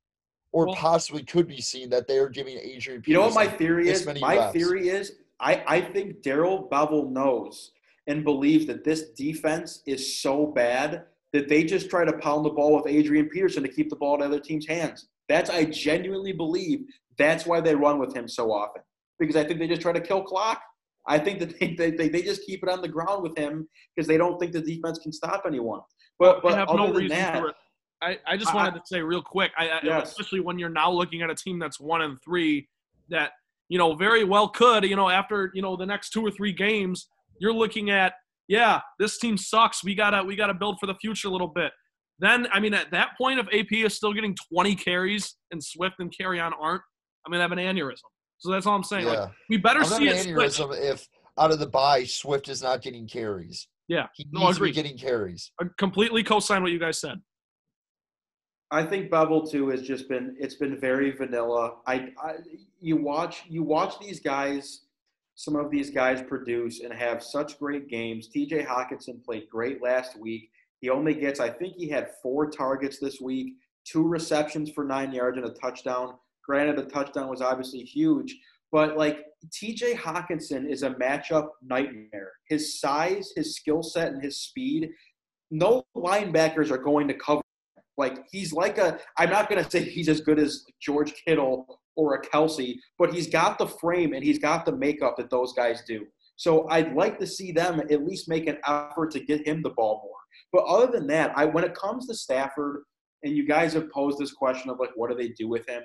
or Well- possibly could be seeing that they are giving Adrian. You know what my Peterson theory is? My reps. theory is I, I think Darrell Bevell knows and believes that this defense is so bad that they just try to pound the ball with Adrian Peterson to keep the ball in other teams' hands. That's I genuinely believe that's why they run with him so often. Because I think they just try to kill clock. I think that they, they, they just keep it on the ground with him because they don't think the defense can stop anyone. But but I have no reason that, for it. I, I just I- wanted to say real quick, I, I, Yes. especially when you're now looking at a team that's one and three, that you know very well could, you know, after you know the next two or three games, you're looking at, yeah, this team sucks. We gotta we gotta build for the future a little bit. Then I mean, at that point, if AP is still getting 20 carries and Swift and Kerryon aren't, I'm gonna have an aneurysm. So that's all I'm saying. Yeah. Like we better I'm see an it switch. aneurysm if out of the bye Swift is not getting carries. Yeah, He No, needs to be getting carries. I completely co-sign what you guys said. I think Bevell too has just been it's been very vanilla. I, I you watch you watch these guys, some of these guys produce and have such great games. T.J. Hockenson played great last week. He only gets I think he had four targets this week, two receptions for nine yards and a touchdown. Granted, the touchdown was obviously huge, but like T.J. Hockenson is a matchup nightmare. His size, his skill set, and his speed. No linebackers are going to cover like he's like a I'm not gonna say he's as good as George Kittle or a Kelsey, but he's got the frame and he's got the makeup that those guys do. So I'd like to see them at least make an effort to get him the ball more. But other than that, I when it comes to Stafford, and you guys have posed this question of like what do they do with him?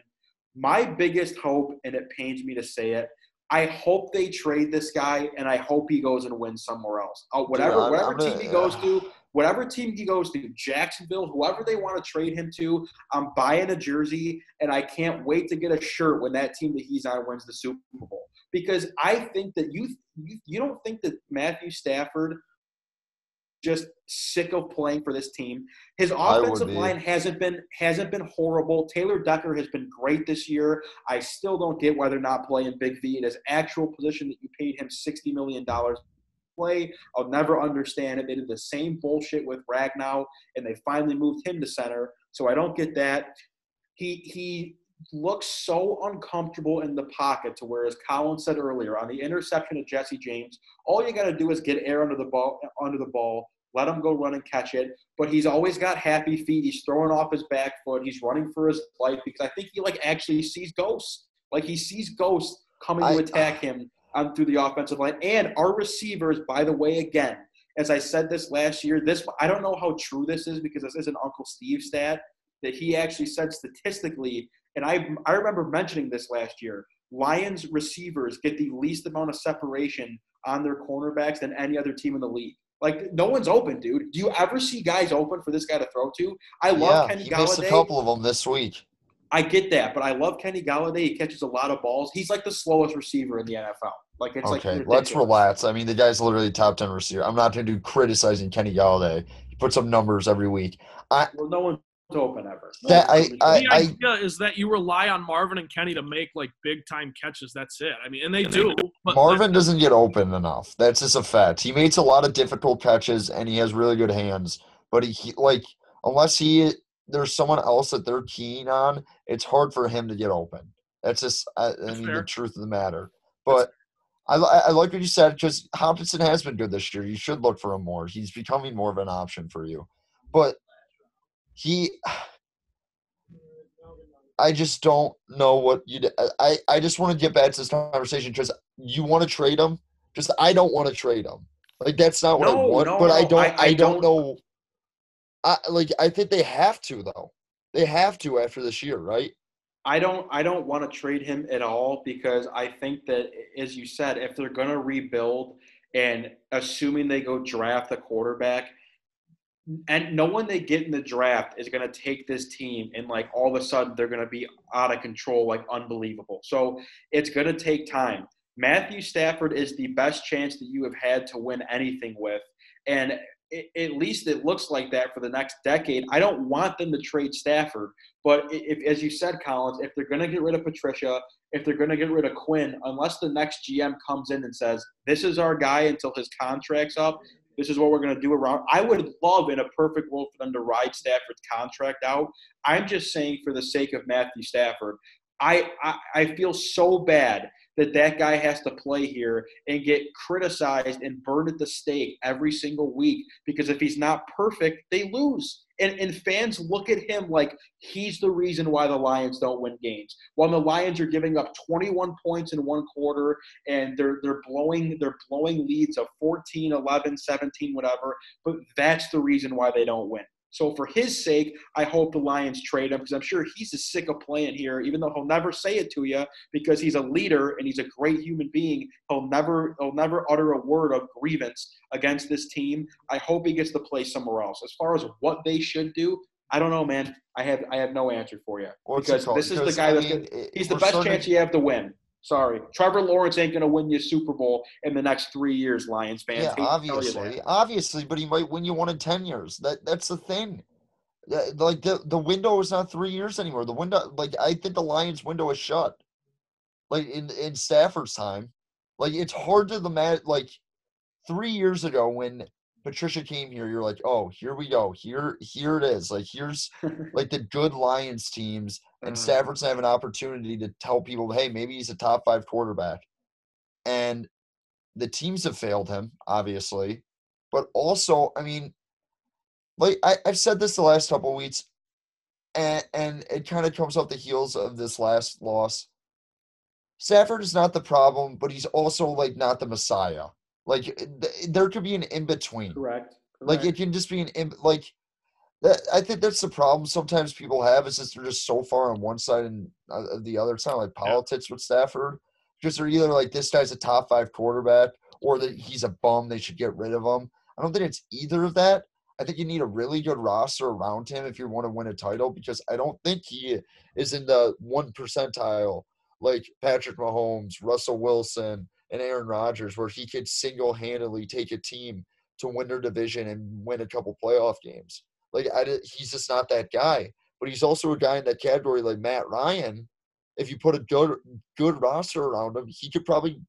My biggest hope, and it pains me to say it, I hope they trade this guy, and I hope he goes and wins somewhere else. Uh, whatever, I'm- whatever I'm team he goes to, whatever team he goes to, Jacksonville, whoever they want to trade him to, I'm buying a jersey, and I can't wait to get a shirt when that team that he's on wins the Super Bowl. Because I think that you you, you don't think that Matthew Stafford just sick of playing for this team. His offensive line hasn't been hasn't been horrible. Taylor Decker has been great this year. I still don't get why they're not playing Big V in his actual position that you paid him sixty million dollars. play. I'll never understand it. They did the same bullshit with Ragnow, and they finally moved him to center. So I don't get that. He he looks so uncomfortable in the pocket to where, as Colin said earlier, on the interception of Jesse James, all you got to do is get air under the ball, under the ball, let him go run and catch it. But he's always got happy feet. He's throwing off his back foot. He's running for his life because I think he like actually sees ghosts. Like he sees ghosts coming I- to attack him on through the offensive line. And our receivers, by the way, again, as I said this last year, this I don't know how true this is because this is an Uncle Steve stat that he actually said statistically, and I I remember mentioning this last year. Lions receivers get the least amount of separation on their cornerbacks than any other team in the league. Like no one's open, dude. Do you ever see guys open for this guy to throw to? I love yeah, Kenny he missed a couple of them this week. I get that, but I love Kenny Golladay. He catches a lot of balls. He's like the slowest receiver in the NFL. Like it's like okay, ridiculous. let's relax. I mean, the guy's literally top ten receiver. I'm not going to do criticizing Kenny Golladay. He puts up numbers every week. I Well, no one's open ever. No That- one's I- open. the I- idea is that you rely on Marvin and Kenny to make like big time catches. That's it. I mean, and they do. But Marvin doesn't get open enough. That's just a fact. He makes a lot of difficult catches and he has really good hands. But he, he like unless he there's someone else that they're keen on, it's hard for him to get open. That's just I, I That's mean fair. the truth of the matter. But I, I like what you said because Hockenson has been good this year. You should look for him more. He's becoming more of an option for you. But he I just don't know what you. I I just want to get back to this conversation because you want to trade him. Just I don't want to trade him. Like that's not what I want. no, but I don't. I- I, I don't, don't- know. I like. I think they have to though. They have to after this year, right? I don't I don't want to trade him at all because I think that as you said, if they're gonna rebuild and assuming they go draft a quarterback, and no one they get in the draft is gonna take this team and like all of a sudden they're gonna be out of control, like unbelievable. So it's gonna take time. Matthew Stafford is the best chance that you have had to win anything with. And it, at least it looks like that for the next decade. I don't want them to trade Stafford, but if, as you said, Collins, if they're going to get rid of Patricia, if they're going to get rid of Quinn, unless the next GM comes in and says, "This is our guy until his contract's up," this is what we're going to do around. I would love in a perfect world for them to ride Stafford's contract out. I'm just saying for the sake of Matthew Stafford, I, I, I feel so bad that that guy has to play here and get criticized and burned at the stake every single week because if he's not perfect, they lose. And, and fans look at him like he's the reason why the Lions don't win games. While the Lions are giving up 21 points in one quarter and they're they're blowing they're blowing leads of 14, 11, 17, whatever, but that's the reason why they don't win. So for his sake, I hope the Lions trade him because I'm sure he's as sick of playing here, even though he'll never say it to you because he's a leader and he's a great human being. He'll never he'll never utter a word of grievance against this team. I hope he gets to play somewhere else. As far as what they should do, I don't know, man. I have I have no answer for you What's because this is the guy I that's mean, he's the best chance you have to win. Sorry, Trevor Lawrence ain't gonna win you Super Bowl in the next three years, Lions fans. Yeah, Hate to tell you obviously, obviously, but he might win you one in ten years. That that's the thing. Like the the window is not three years anymore. The window, like I think the Lions' window is shut. Like in in Stafford's time, like it's hard to the mat. Like three years ago when Patricia came here, you're like, oh, here we go. Here here it is. Like here's like the good Lions teams, and Uh, Stafford's have an opportunity to tell people, hey, maybe he's a top five quarterback. And the teams have failed him, obviously. But also, I mean, like I, I've said this the last couple of weeks, and and it kind of comes off the heels of this last loss. Stafford is not the problem, but he's also like not the messiah. Like th- there could be an in between. correct. Like it can just be an in like that. I think that's the problem. Sometimes people have is just they're just so far on one side and uh, the other. It's not like politics with Stafford because they're either like this guy's a top five quarterback or that he's a bum. They should get rid of him. I don't think it's either of that. I think you need a really good roster around him if you want to win a title because I don't think he is in the one percentile like Patrick Mahomes, Russell Wilson, and Aaron Rodgers, where he could single handedly take a team to win their division and win a couple playoff games. Like I, he's just not that guy. But he's also a guy in that category like Matt Ryan. If you put a good good roster around him, he could probably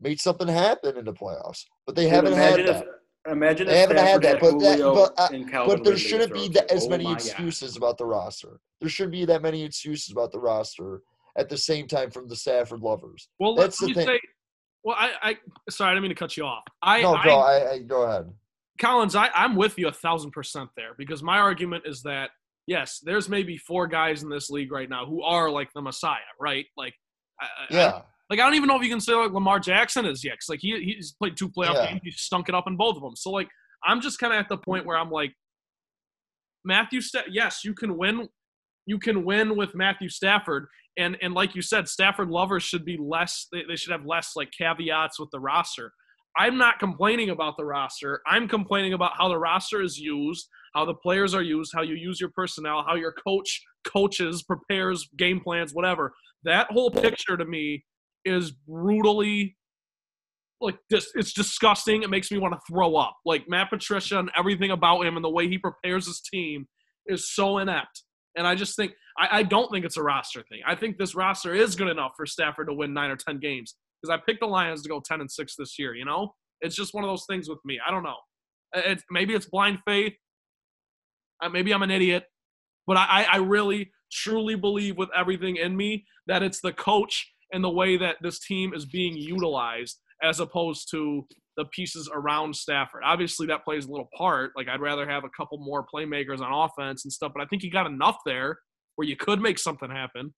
make something happen in the playoffs. But they Dude, haven't had imagine that. if, imagine They if haven't had that, but that- but, uh, But there shouldn't be that, as Oh many my God. excuses about the roster. There shouldn't be that many excuses about the roster at the same time from the Stafford lovers. Well, That's let the me thing. say. Well, I, I sorry, I didn't mean to cut you off. I, No, go. I, I go ahead. Collins, I, I'm with you a thousand percent there because my argument is that yes, there's maybe four guys in this league right now who are like the Messiah, right? Like, I, I- Yeah, like I don't even know if you can say like Lamar Jackson is yet. 'cause, like he he's played two playoff Yeah. games, he's stunk it up in both of them. So like I'm just kind of at the point where I'm like, Matthew, Sta- yes, you can win, you can win with Matthew Stafford, and and like you said, Stafford lovers should be less. They, they should have less like caveats with the roster. I'm not complaining about the roster. I'm complaining about how the roster is used, how the players are used, how you use your personnel, how your coach coaches, prepares game plans, whatever. That whole picture to me is brutally like this it's disgusting. It makes me want to throw up. Like Matt Patricia and everything about him and the way he prepares his team is so inept. And I just think I, I don't think it's a roster thing. I think this roster is good enough for Stafford to win nine or ten games. Because I picked the Lions to go ten and six this year, you know? It's just one of those things with me. I don't know. It's maybe it's blind faith. Maybe I'm an idiot. But I, I really truly believe with everything in me that it's the coach and the way that this team is being utilized as opposed to the pieces around Stafford. Obviously, that plays a little part. Like, I'd rather have a couple more playmakers on offense and stuff, but I think you got enough there where you could make something happen.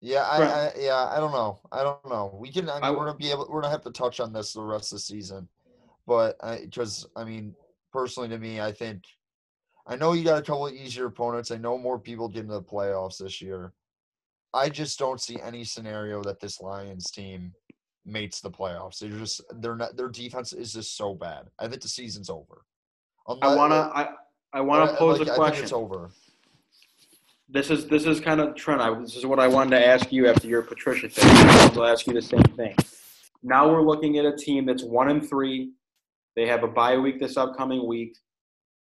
yeah, I, Right. I, yeah. I don't know. I don't know. We can. I mean, I- we're gonna be able. We're gonna have to touch on this the rest of the season, but because I, mean, personally, to me, I think. I know you got a couple of easier opponents. I know more people get into the playoffs this year. I just don't see any scenario that this Lions team mates the playoffs. They're just they're not their defense is just so bad. I think the season's over. I wanna uh, I, I wanna uh, pose like, a question. it's over. This is this is kind of Trent. I, this is what I wanted to ask you after your Patricia thing. I'll ask you the same thing. Now we're looking at a team that's one and three. They have a bye week this upcoming week.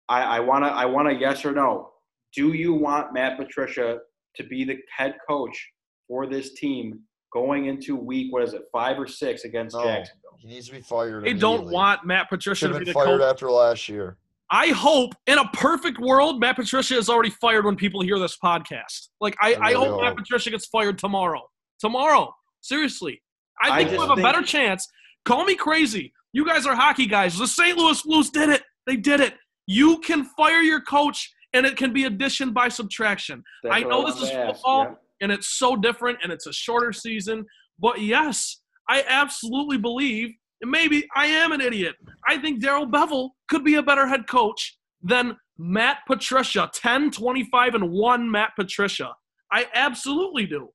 I, I wanna I wanna yes or no. Do you want Matt Patricia to be the head coach for this team going into week what is it five or six against No. Jacksonville? He needs to be fired. They don't want Matt Patricia Should to be the fired coach. after last year. I hope in a perfect world, Matt Patricia is already fired when people hear this podcast. Like, I, I I, really hope Matt. Patricia gets fired tomorrow. Tomorrow. Seriously. I I think we just have a better chance. Call me crazy. You guys are hockey guys. The St. Louis Blues did it. They did it. You can fire your coach, and it can be addition by subtraction. That's I know this wanted is football, yeah. And it's so different, and it's a shorter season. But yes, I absolutely believe, and maybe I am an idiot. I think Darrell Bevell could be a better head coach than Matt Patricia. 10, 25, and 1 Matt Patricia. I absolutely do.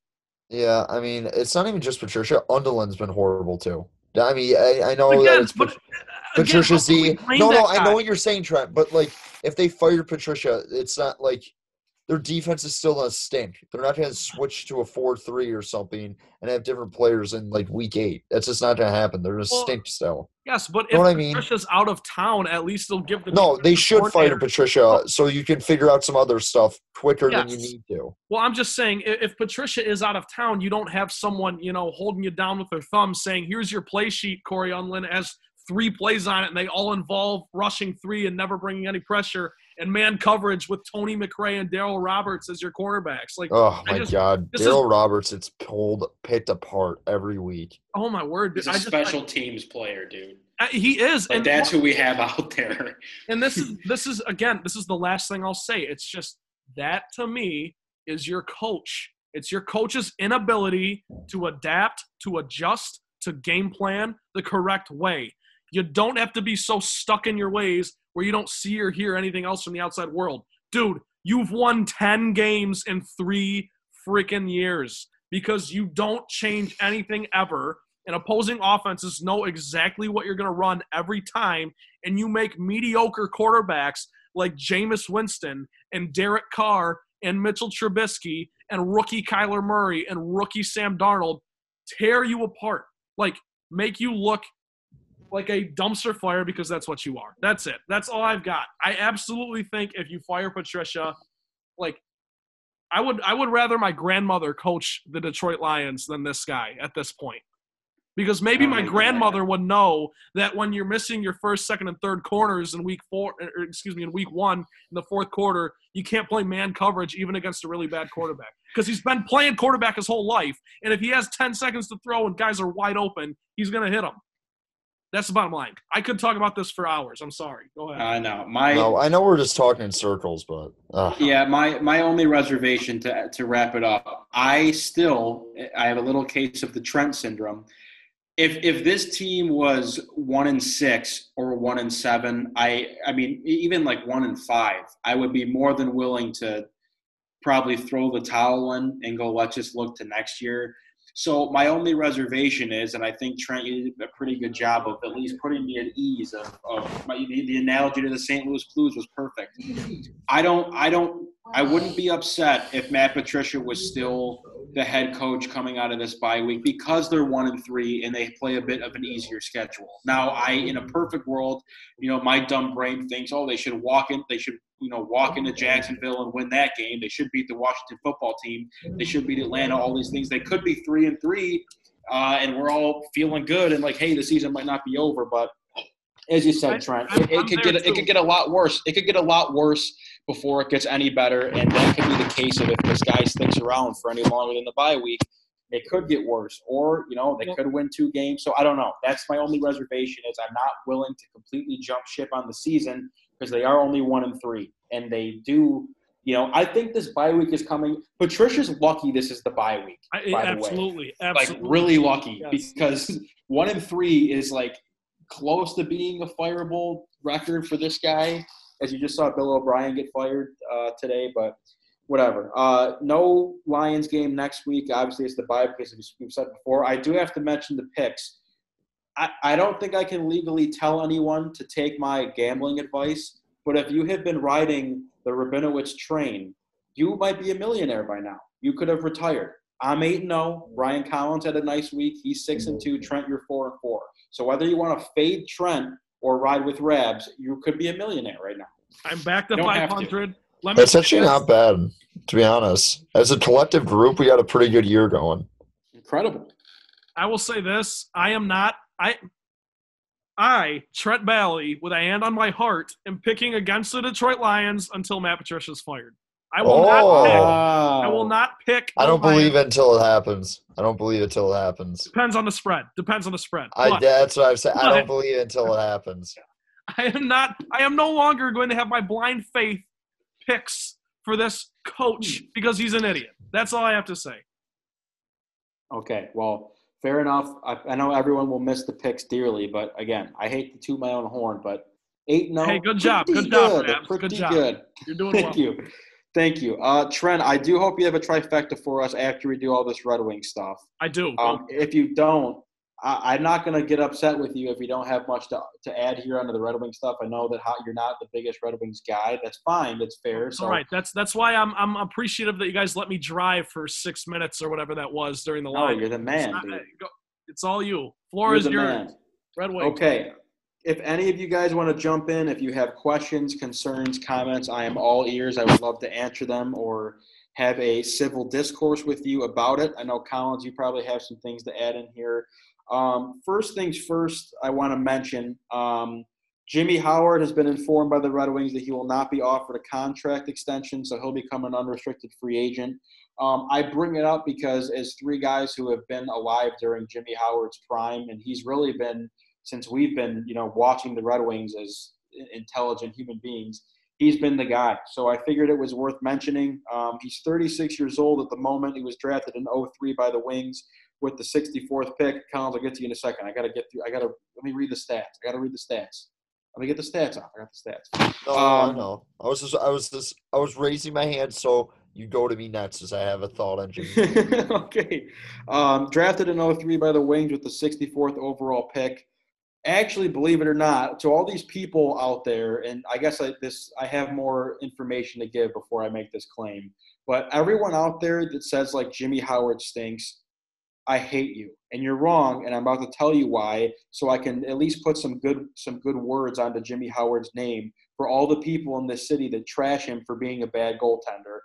Yeah, I mean, it's not even just Patricia. Undlin's been horrible too. I mean, I, I know that Again, it's but Pat- again, Patricia's how can we the. No, no, I know what you're saying, Trent. But like, if they fired Patricia, it's not like their defense is still gonna stink. They're not gonna switch to a four-three or something and have different players in like week eight. That's just not gonna happen. They're gonna Well, stink still. Yes, but Know if I mean? Patricia's out of town, at least they'll give the No, they should fire Patricia so you can figure out some other stuff quicker than you need to. Well, I'm just saying, if Patricia is out of town, you don't have someone, you know, holding you down with their thumb saying, here's your play sheet, Cory Undlin, has three plays on it, and they all involve rushing three and never bringing any pressure, and man coverage with Tony McRae and Darryl Roberts as your cornerbacks. Like, Oh my just- God, Darryl Roberts, it's pulled picked apart every week. oh my word. He's a I just, special teams player, dude. I, he is. Like and that's who we have out there. and this is this is again this is the last thing i'll say it's just that to me is your coach it's your coach's inability to adapt to adjust to game plan the correct way you don't have to be so stuck in your ways where you don't see or hear anything else from the outside world dude you've won 10 games in three freaking years because you don't change anything ever and opposing offenses know exactly what you're going to run every time and you make mediocre quarterbacks like Jameis Winston and Derek Carr and Mitchell Trubisky and rookie Kyler Murray and rookie Sam Darnold tear you apart. Like make you look like a dumpster fire because that's what you are. That's it. That's all I've got. I absolutely think if you fire Patricia, like I would I would rather my grandmother coach the Detroit Lions than this guy at this point. Because maybe don't my grandmother would know that when you're missing your first, second, and third corners in week four, or excuse me, in week one in the fourth quarter, you can't play man coverage even against a really bad quarterback because he's been playing quarterback his whole life, and if he has 10 seconds to throw and guys are wide open, he's gonna hit them. That's the bottom line. I could talk about this for hours. I'm sorry. Go ahead. I know my No, I know we're just talking in circles, but uh, yeah my my only reservation to to wrap it up. I still I have a little case of the Trent syndrome. If if this team was one in six or one in seven, I I mean even like one in five, I would be more than willing to probably throw the towel in and go let's just look to next year. So my only reservation is, and I think Trent, did a pretty good job of at least putting me at ease. Of, of my, the, the analogy to the St. Louis Blues was perfect. I don't, I don't, I wouldn't be upset if Matt Patricia was still the head coach coming out of this bye week because they're one and three and they play a bit of an easier schedule. Now, I, in a perfect world, you know, my dumb brain thinks, oh, they should walk in, they should, you know, walk into Jacksonville and win that game. They should beat the Washington football team. They should beat Atlanta. All these things. They could be three and three, uh, and we're all feeling good and like, hey, the season might not be over, but as you said, Trent, it, it could get it could get a lot worse. It could get a lot worse before it gets any better, and that could be the case of if this guy sticks around for any longer than the bye week. It could get worse, or you know they could win two games. So I don't know. That's my only reservation is I'm not willing to completely jump ship on the season because they are only one and three, and they do. You know, I think this bye week is coming. Patricia's lucky this is the bye week. I, by the way absolutely, like really lucky Yes. because one and three is like close to being a fireable record for this guy. As you just saw Bill O'Brien get fired uh, today, but whatever. Uh, no Lions game next week. Obviously, it's the bye because we've said before. I do have to mention the picks. I, I don't think I can legally tell anyone to take my gambling advice, but if you have been riding the Rabinowitz train, you might be a millionaire by now. You could have retired. I'm eight and zero. Ryan Collins had a nice week. He's six and two. Trent, you're four and four. So whether you want to fade Trent or ride with Rabs, you could be a millionaire right now. I'm back to Don't have to. 500. Let me that's actually this. not bad, to be honest. As a collective group, we had a pretty good year going. Incredible. I will say this: I am not. I, I Trent Balley, with a hand on my heart, am picking against the Detroit Lions until Matt Patricia's fired. I will not Oh. pick. I will not pick. I don't believe it until it happens. I don't believe it till it happens. Depends on the spread. Depends on the spread. I that's what I've said. I don't believe it until it happens. I am not. I am no longer going to have my blind faith picks for this coach hmm. because he's an idiot. That's all I have to say. Okay, well, fair enough. I, I know everyone will miss the picks dearly, but again, I hate to toot my own horn, but eight no. Hey, good job. pretty Good job, good, Rabs. Good Pretty job. good. You're doing well. Thank you. Thank you. Uh, Trent, I do hope you have a trifecta for us after we do all this Red Wing stuff. I do. Um, if you don't, I, I'm not going to get upset with you if you don't have much to, to add here under the Red Wing stuff. I know that how, you're not the biggest Red Wings guy. That's fine. That's fair. So all right. That's that's why I'm I'm appreciative that you guys let me drive for six minutes or whatever that was during the line. you're the man. it's, not- it's all you. Floor You're is the. Red Wing. Okay. If any of you guys want to jump in, if you have questions, concerns, comments, I am all ears. I would love to answer them or have a civil discourse with you about it. I know, Collins, you probably have some things to add in here. Um, first things first, I want to mention um, Jimmy Howard has been informed by the Red Wings that he will not be offered a contract extension, so he'll become an unrestricted free agent. Um, I bring it up because as three guys who have been alive during Jimmy Howard's prime, and he's really been since we've been, you know, watching the Red Wings as intelligent human beings, he's been the guy. So I figured it was worth mentioning. Um, he's 36 years old at the moment. He was drafted in 03 by the Wings with the 64th pick. Collins, I'll get to you in a second. I got to get through. I got to let me read the stats. I got to read the stats. Let me get the stats off. I got the stats. No, I Um, know. I was just, I was just, I was raising my hand so you go to me next as I have a thought engine. okay. Um, drafted in 03 by the Wings with the 64th overall pick. Actually, believe it or not, to all these people out there, and I guess I, this I have more information to give before I make this claim. But everyone out there that says like Jimmy Howard stinks, I hate you, and you're wrong. And I'm about to tell you why, so I can at least put some good some good words onto Jimmy Howard's name for all the people in this city that trash him for being a bad goaltender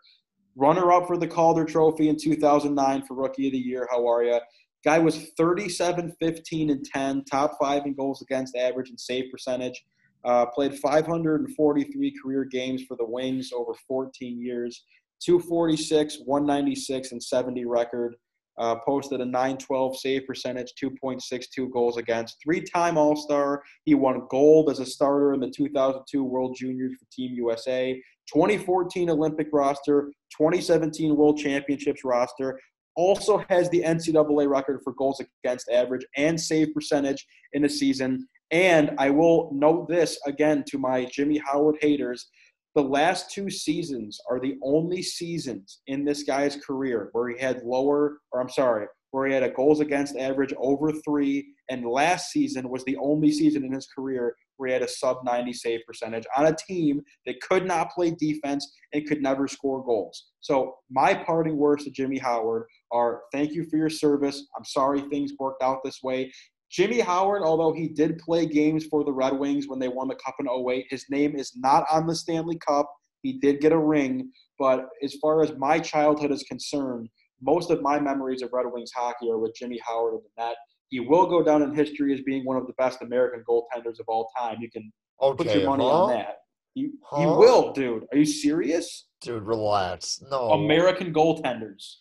runner up for the Calder Trophy in 2009 for Rookie of the Year. How are you? Guy was 37, 15, and 10, top five in goals against average and save percentage. Uh, played 543 career games for the Wings over 14 years. 246, 196, and 70 record. Uh, posted a 912 save percentage, 2.62 goals against. Three time All Star. He won gold as a starter in the 2002 World Juniors for Team USA, 2014 Olympic roster, 2017 World Championships roster. Also has the NCAA record for goals against average and save percentage in the season. And I will note this again to my Jimmy Howard haters the last two seasons are the only seasons in this guy's career where he had lower, or I'm sorry, where he had a goals against average over three. And last season was the only season in his career had a sub 90 save percentage on a team that could not play defense and could never score goals. So, my parting words to Jimmy Howard are thank you for your service. I'm sorry things worked out this way. Jimmy Howard, although he did play games for the Red Wings when they won the Cup in 08, his name is not on the Stanley Cup. He did get a ring, but as far as my childhood is concerned, most of my memories of Red Wings hockey are with Jimmy Howard in the net. He will go down in history as being one of the best American goaltenders of all time. You can okay, put your money huh? on that. You, Huh? he will, dude. Are you serious? Dude, relax. No. American goaltenders.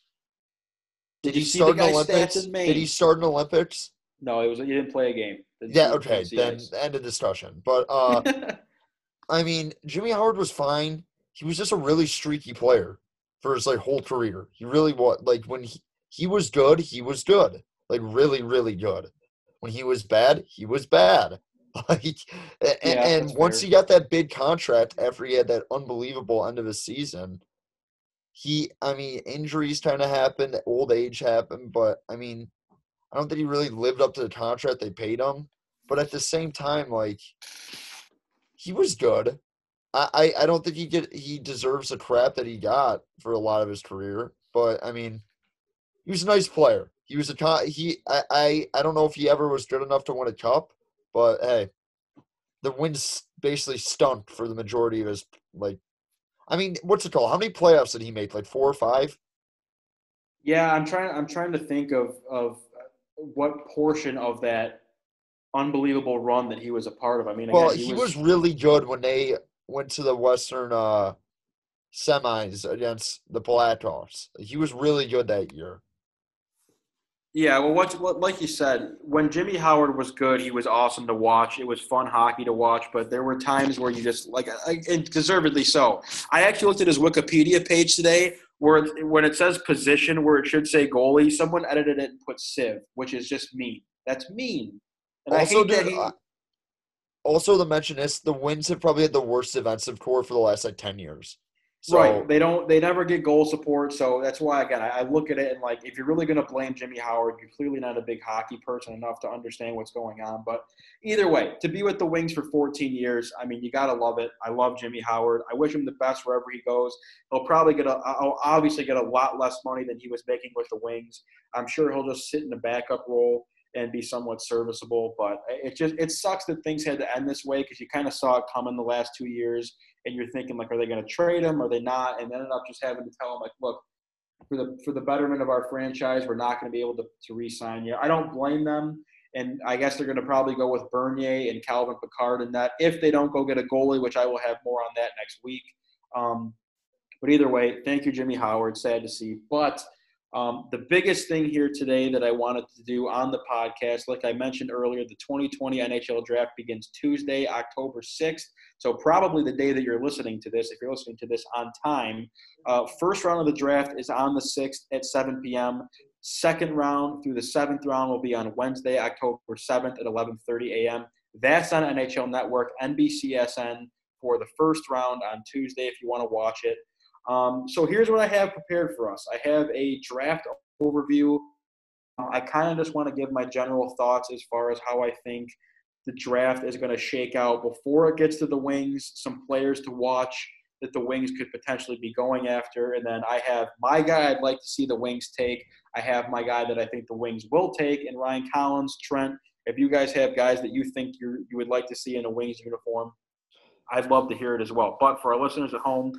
Did, you he see the start in guy's Olympics? stats in Maine? Did he start in Olympics? No, it was he didn't play a game. Didn't Yeah, okay, then end of discussion. But uh I mean, Jimmy Howard was fine. He was just a really streaky player for his like whole career. He really was like when he, he was good, he was good. Like really, really good. When he was bad, he was bad. Like a- a- Yeah, and once fair. he got that big contract after he had that unbelievable end of his season, he I mean, injuries kind of happened, old age happened, but I mean, I don't think he really lived up to the contract they paid him. But at the same time, like he was good. I, I, I don't think he get he deserves the crap that he got for a lot of his career. But I mean, he was a nice player. He was a he I, I I don't know if he ever was good enough to win a cup, but hey, the wins basically stunk for the majority of his like. I mean, what's it called? How many playoffs did he make? Like four or five? Yeah, I'm trying. I'm trying to think of of what portion of that unbelievable run that he was a part of. I mean, again, Well, he was really good when they went to the Western uh, semis against the Blackhawks. He was really good that year. Yeah, well, what, what like you said, when Jimmy Howard was good, he was awesome to watch. It was fun hockey to watch, but there were times where you just like, and deservedly so. I actually looked at his Wikipedia page today, where when it says position, where it should say goalie, someone edited it and put Civ, which is just mean. That's mean. And also, I hate that dude, he, uh, also to mention this, the Wings have probably had the worst defensive core for the last like ten years. So right. They don't. They never get goal support. So that's why again, I, I look at it and like, if you're really going to blame Jimmy Howard, you're clearly not a big hockey person enough to understand what's going on. But either way, to be with the Wings for 14 years, I mean, you got to love it. I love Jimmy Howard. I wish him the best wherever he goes. He'll probably get a, I'll obviously get a lot less money than he was making with the Wings. I'm sure he'll just sit in the backup role and be somewhat serviceable. But it just it sucks that things had to end this way because you kind of saw it coming the last two years, and you're thinking like, are they going to trade him? Are they not? And ended up just having to tell him like, look, for the for the betterment of our franchise, we're not going to be able to to re-sign you. I don't blame them. And I guess they're going to probably go with Bernier and Calvin Pickard in that if they don't go get a goalie, which I will have more on that next week. Um, but either way, thank you, Jimmy Howard. Sad to see. But um, the biggest thing here today that I wanted to do on the podcast, like I mentioned earlier, the 2020 NHL draft begins Tuesday, October 6th. So, probably the day that you're listening to this, if you're listening to this on time. Uh, first round of the draft is on the 6th at 7 p.m. Second round through the seventh round will be on Wednesday, October 7th at 11:30 a.m. That's on NHL Network, NBCSN for the first round on Tuesday if you want to watch it. Um, so here's what I have prepared for us. I have a draft overview. Um, I kind of just want to give my general thoughts as far as how I think the draft is going to shake out before it gets to the Wings. Some players to watch that the Wings could potentially be going after, and then I have my guy I'd like to see the Wings take. I have my guy that I think the Wings will take, and Ryan Collins, Trent. If you guys have guys that you think you you would like to see in a Wings uniform, I'd love to hear it as well. But for our listeners at home,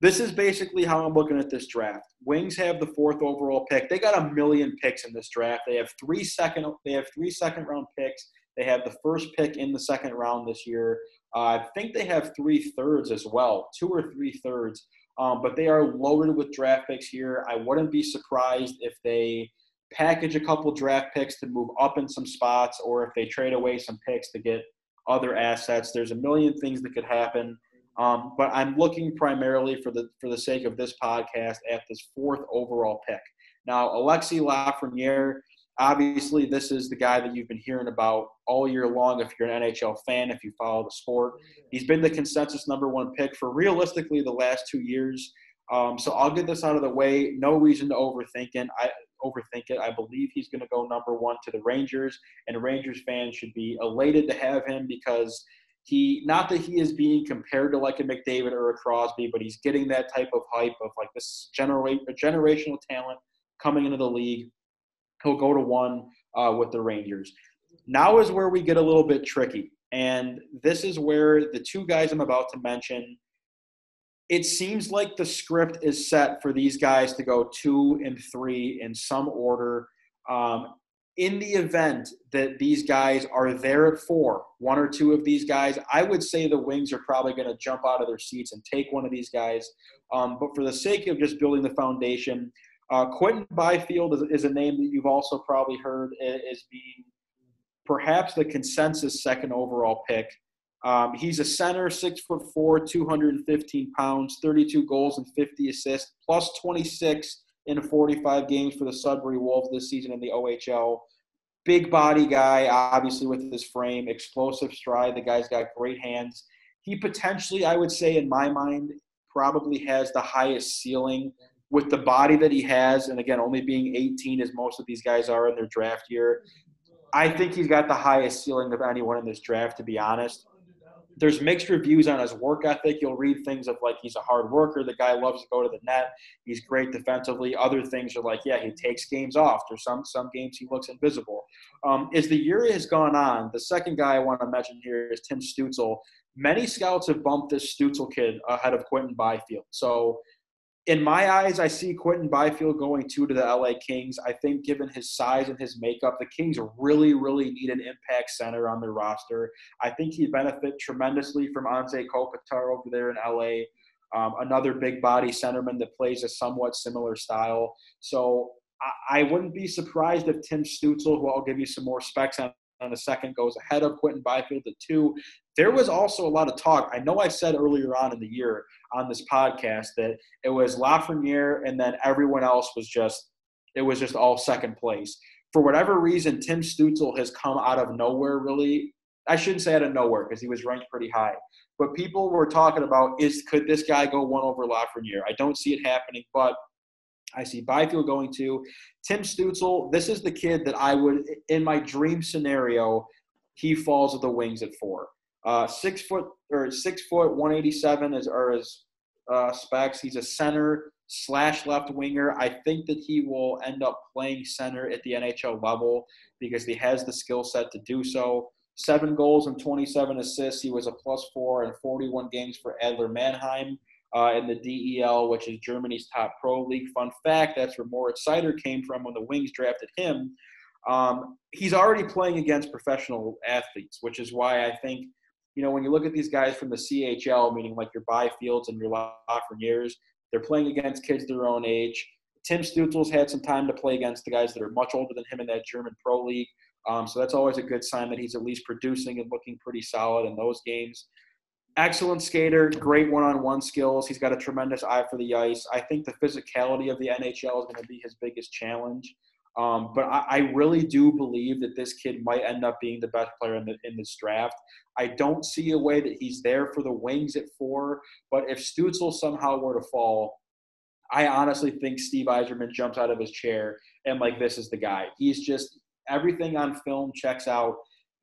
this is basically how I'm looking at this draft. Wings have the fourth overall pick. They got a million picks in this draft. They have three second. They have three second round picks. They have the first pick in the second round this year. Uh, I think they have three thirds as well, two or three thirds. Um, but they are loaded with draft picks here. I wouldn't be surprised if they package a couple draft picks to move up in some spots, or if they trade away some picks to get other assets. There's a million things that could happen. Um, but I'm looking primarily for the for the sake of this podcast at this fourth overall pick. Now, Alexi Lafreniere, obviously, this is the guy that you've been hearing about all year long. If you're an NHL fan, if you follow the sport, he's been the consensus number one pick for realistically the last two years. Um, so I'll get this out of the way. No reason to overthink it. I overthink it. I believe he's going to go number one to the Rangers, and Rangers fans should be elated to have him because he not that he is being compared to like a McDavid or a Crosby, but he's getting that type of hype of like this generate a generational talent coming into the league. He'll go to one uh, with the Rangers. Now is where we get a little bit tricky, and this is where the two guys I'm about to mention. It seems like the script is set for these guys to go two and three in some order. Um, in the event that these guys are there at four, one or two of these guys, I would say the Wings are probably going to jump out of their seats and take one of these guys. Um, but for the sake of just building the foundation, uh, Quinton Byfield is, is, a name that you've also probably heard as being perhaps the consensus second overall pick. Um, he's a center, six foot four, 215 pounds, 32 goals and 50 assists, plus 26 in 45 games for the Sudbury Wolves this season in the OHL. Big body guy, obviously with his frame, explosive stride. The guy's got great hands. He potentially, I would say, in my mind, probably has the highest ceiling with the body that he has. And again, only being 18 as most of these guys are in their draft year. I think he's got the highest ceiling of anyone in this draft, to be honest there's mixed reviews on his work ethic. You'll read things of like he's a hard worker. The guy loves to go to the net. He's great defensively. Other things are like, yeah, he takes games off. There's some some games he looks invisible. Um, as the year has gone on, the second guy I want to mention here is Tim Stützle. Many scouts have bumped this Stützle kid ahead of Quinton Byfield. So in my eyes, I see Quinton Byfield going two to the LA Kings. I think, given his size and his makeup, the Kings really, really need an impact center on their roster. I think he'd benefit tremendously from Anze Kopitar over there in LA. Um, another big body centerman that plays a somewhat similar style. So I, I wouldn't be surprised if Tim Stützle, who I'll give you some more specs on in a second, goes ahead of Quinton Byfield at two. There was also a lot of talk. I know I said earlier on in the year on this podcast that it was Lafreniere and then everyone else was just it was just all second place. For whatever reason, Tim Stützle has come out of nowhere really. I shouldn't say out of nowhere because he was ranked pretty high. But people were talking about is could this guy go one over Lafreniere? I don't see it happening, but I see Byfield going to Tim Stützle. This is the kid that I would, in my dream scenario, he falls at the wings at four. Uh, six foot or six foot, 187 is are his uh, specs. He's a center slash left winger. I think that he will end up playing center at the NHL level because he has the skill set to do so. Seven goals and 27 assists. He was a plus four in 41 games for Adler Mannheim uh, in the DEL, which is Germany's top pro league. Fun fact: that's where Moritz Seider came from when the Wings drafted him. Um, he's already playing against professional athletes, which is why I think you know, when you look at these guys from the CHL, meaning like your Byfields and your Lafreniers, they're playing against kids their own age. Tim Stützle's had some time to play against the guys that are much older than him in that German Pro League. Um, so that's always a good sign that he's at least producing and looking pretty solid in those games. Excellent skater, great one-on-one skills. He's got a tremendous eye for the ice. I think the physicality of the NHL is going to be his biggest challenge. Um, but I, I, really do believe that this kid might end up being the best player in, the, in this draft. I don't see a way that he's there for the Wings at four. But if Stützle somehow were to fall, I honestly think Steve Yzerman jumps out of his chair and like this is the guy. He's just everything on film checks out.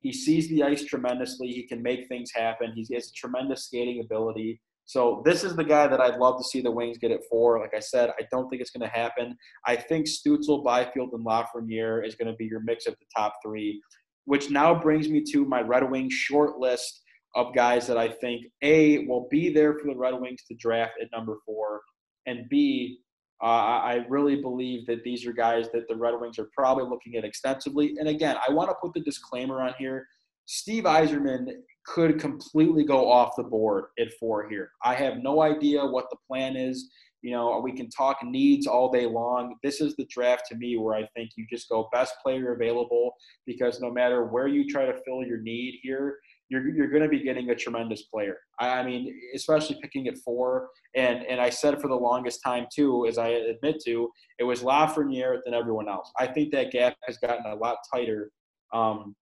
He sees the ice tremendously. He can make things happen. He has tremendous skating ability. So this is the guy that I'd love to see the Wings get it for. Like I said, I don't think it's going to happen. I think Stützle, Byfield, and Lafreniere is going to be your mix of the top three, which now brings me to my Red Wings short list of guys that I think a will be there for the Red Wings to draft at number four, and b uh, I really believe that these are guys that the Red Wings are probably looking at extensively. And again, I want to put the disclaimer on here. Steve Yzerman could completely go off the board at four here. I have no idea what the plan is. You know, we can talk needs all day long. This is the draft to me where I think you just go best player available because no matter where you try to fill your need here, you're, you're going to be getting a tremendous player. I mean, especially picking at four. And, and I said for the longest time, too, as I admit to, it was Lafreniere than everyone else. I think that gap has gotten a lot tighter. Um,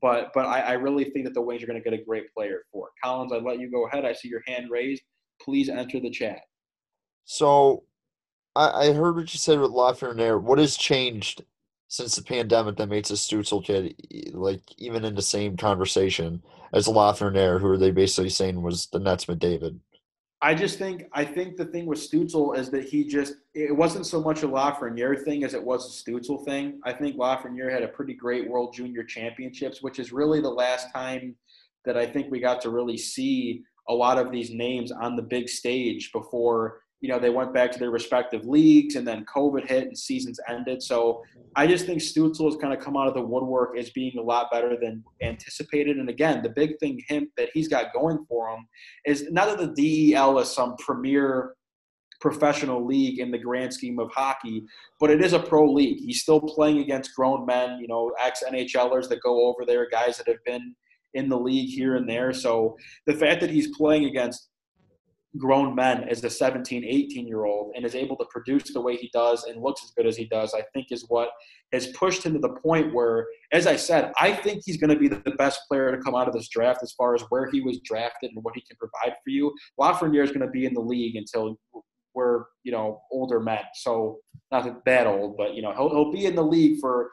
but but I, I, really think that the Wings are going to get a great player for Collins, I let you go ahead. I see your hand raised. Please enter the chat. So I, I heard what you said with Lafreniere. What has changed since the pandemic that makes a Stützle kid like even in the same conversation as Lafreniere, who are they basically saying was the Nets McDavid? I just think I think the thing with Stützle is that he just it wasn't so much a Lafreniere thing as it was a Stützle thing. I think Lafreniere had a pretty great World Junior Championships, which is really the last time that I think we got to really see a lot of these names on the big stage before you know, they went back to their respective leagues and then COVID hit and seasons ended. So I just think stützle has kind of come out of the woodwork as being a lot better than anticipated. And again, the big thing him that he's got going for him is not that the DEL is some premier professional league in the grand scheme of hockey, but it is a pro league. He's still playing against grown men, you know, ex NHLers that go over there, guys that have been in the league here and there. So the fact that he's playing against grown men as a 17, 18 year old and is able to produce the way he does and looks as good as he does, I think is what has pushed him to the point where, as I said, I think he's going to be the best player to come out of this draft as far as where he was drafted and what he can provide for you. Lafreniere is going to be in the league until we're, you know, older men. So not that old, but, you know, he'll, he'll be in the league for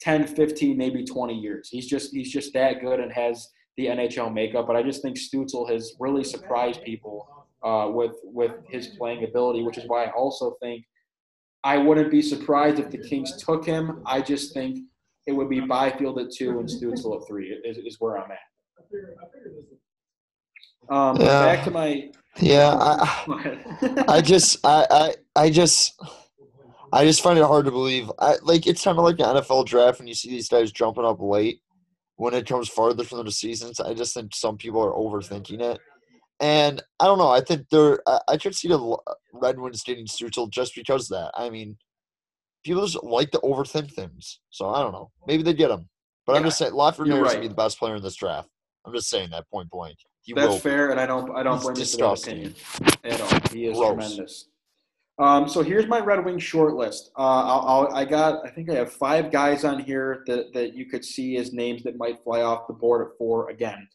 10, 15, maybe 20 years. He's just, he's just that good and has the NHL makeup. But I just think Stützle has really surprised people uh, with with his playing ability, which is why I also think I wouldn't be surprised if the Kings took him. I just think it would be Byfield at two and Stützle at three is, is where I'm at. Um, yeah. Back to my. Yeah, I, I just, I, I, I just, I just find it hard to believe. I like it's kind of like the NFL draft when you see these guys jumping up late when it comes farther from the seasons. I just think some people are overthinking it. And I don't know. I think there. I, I could see the Red Wings getting Stützle just because of that. I mean, people just like to overthink things. So I don't know. Maybe they get him. But yeah, I'm just saying, Lafreniere is right. gonna be the best player in this draft. I'm just saying that point blank. He That's fair, and I don't. I don't blame you for that opinion at all. He is Gross. tremendous. Um, so here's my Red Wing short list. Uh, I'll, I'll, i got, I think I have five guys on here that, that you could see as names that might fly off the board at four. Again,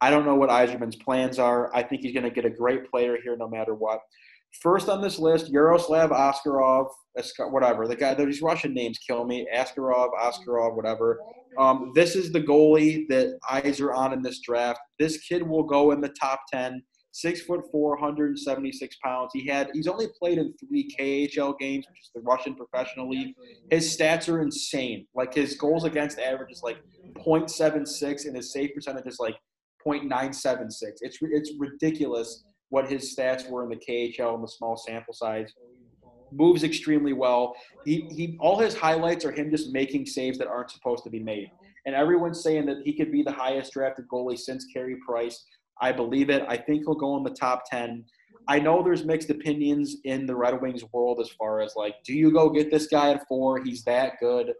I don't know what Yzerman's plans are. I think he's going to get a great player here no matter what. First on this list, Yaroslav Askarov, whatever. The guy, these Russian names kill me. Askarov, Askarov, whatever. Um, this is the goalie that eyes are on in this draft. This kid will go in the top 10. Six foot four, 176 pounds. He had he's only played in three KHL games, which is the Russian professional league. His stats are insane. Like his goals against average is like 0.76 and his save percentage is like 0.976. It's it's ridiculous what his stats were in the KHL in the small sample size. Moves extremely well. He he all his highlights are him just making saves that aren't supposed to be made. And everyone's saying that he could be the highest drafted goalie since Carey Price. I believe it. I think he'll go in the top 10. I know there's mixed opinions in the Red Wings world as far as like, do you go get this guy at four? He's that good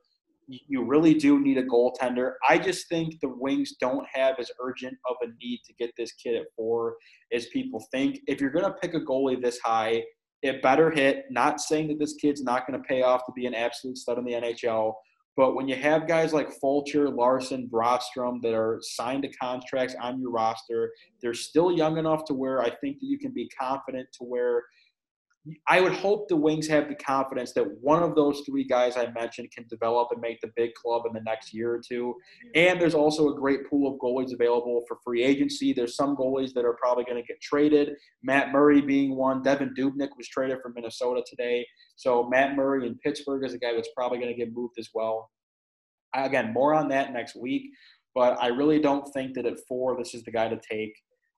you really do need a goaltender. I just think the Wings don't have as urgent of a need to get this kid at four as people think. If you're going to pick a goalie this high, it better hit. Not saying that this kid's not going to pay off to be an absolute stud in the NHL, but when you have guys like Fulcher, Larsson, Brattstrom that are signed to contracts on your roster, they're still young enough to where I think that you can be confident to where – I would hope the Wings have the confidence that one of those three guys I mentioned can develop and make the big club in the next year or two. And there's also a great pool of goalies available for free agency. There's some goalies that are probably going to get traded. Matt Murray being one. Devin Dubnyk was traded from Minnesota today. So Matt Murray in Pittsburgh is a guy that's probably going to get moved as well. Again, more on that next week. but I really don't think that at four, this is the guy to take.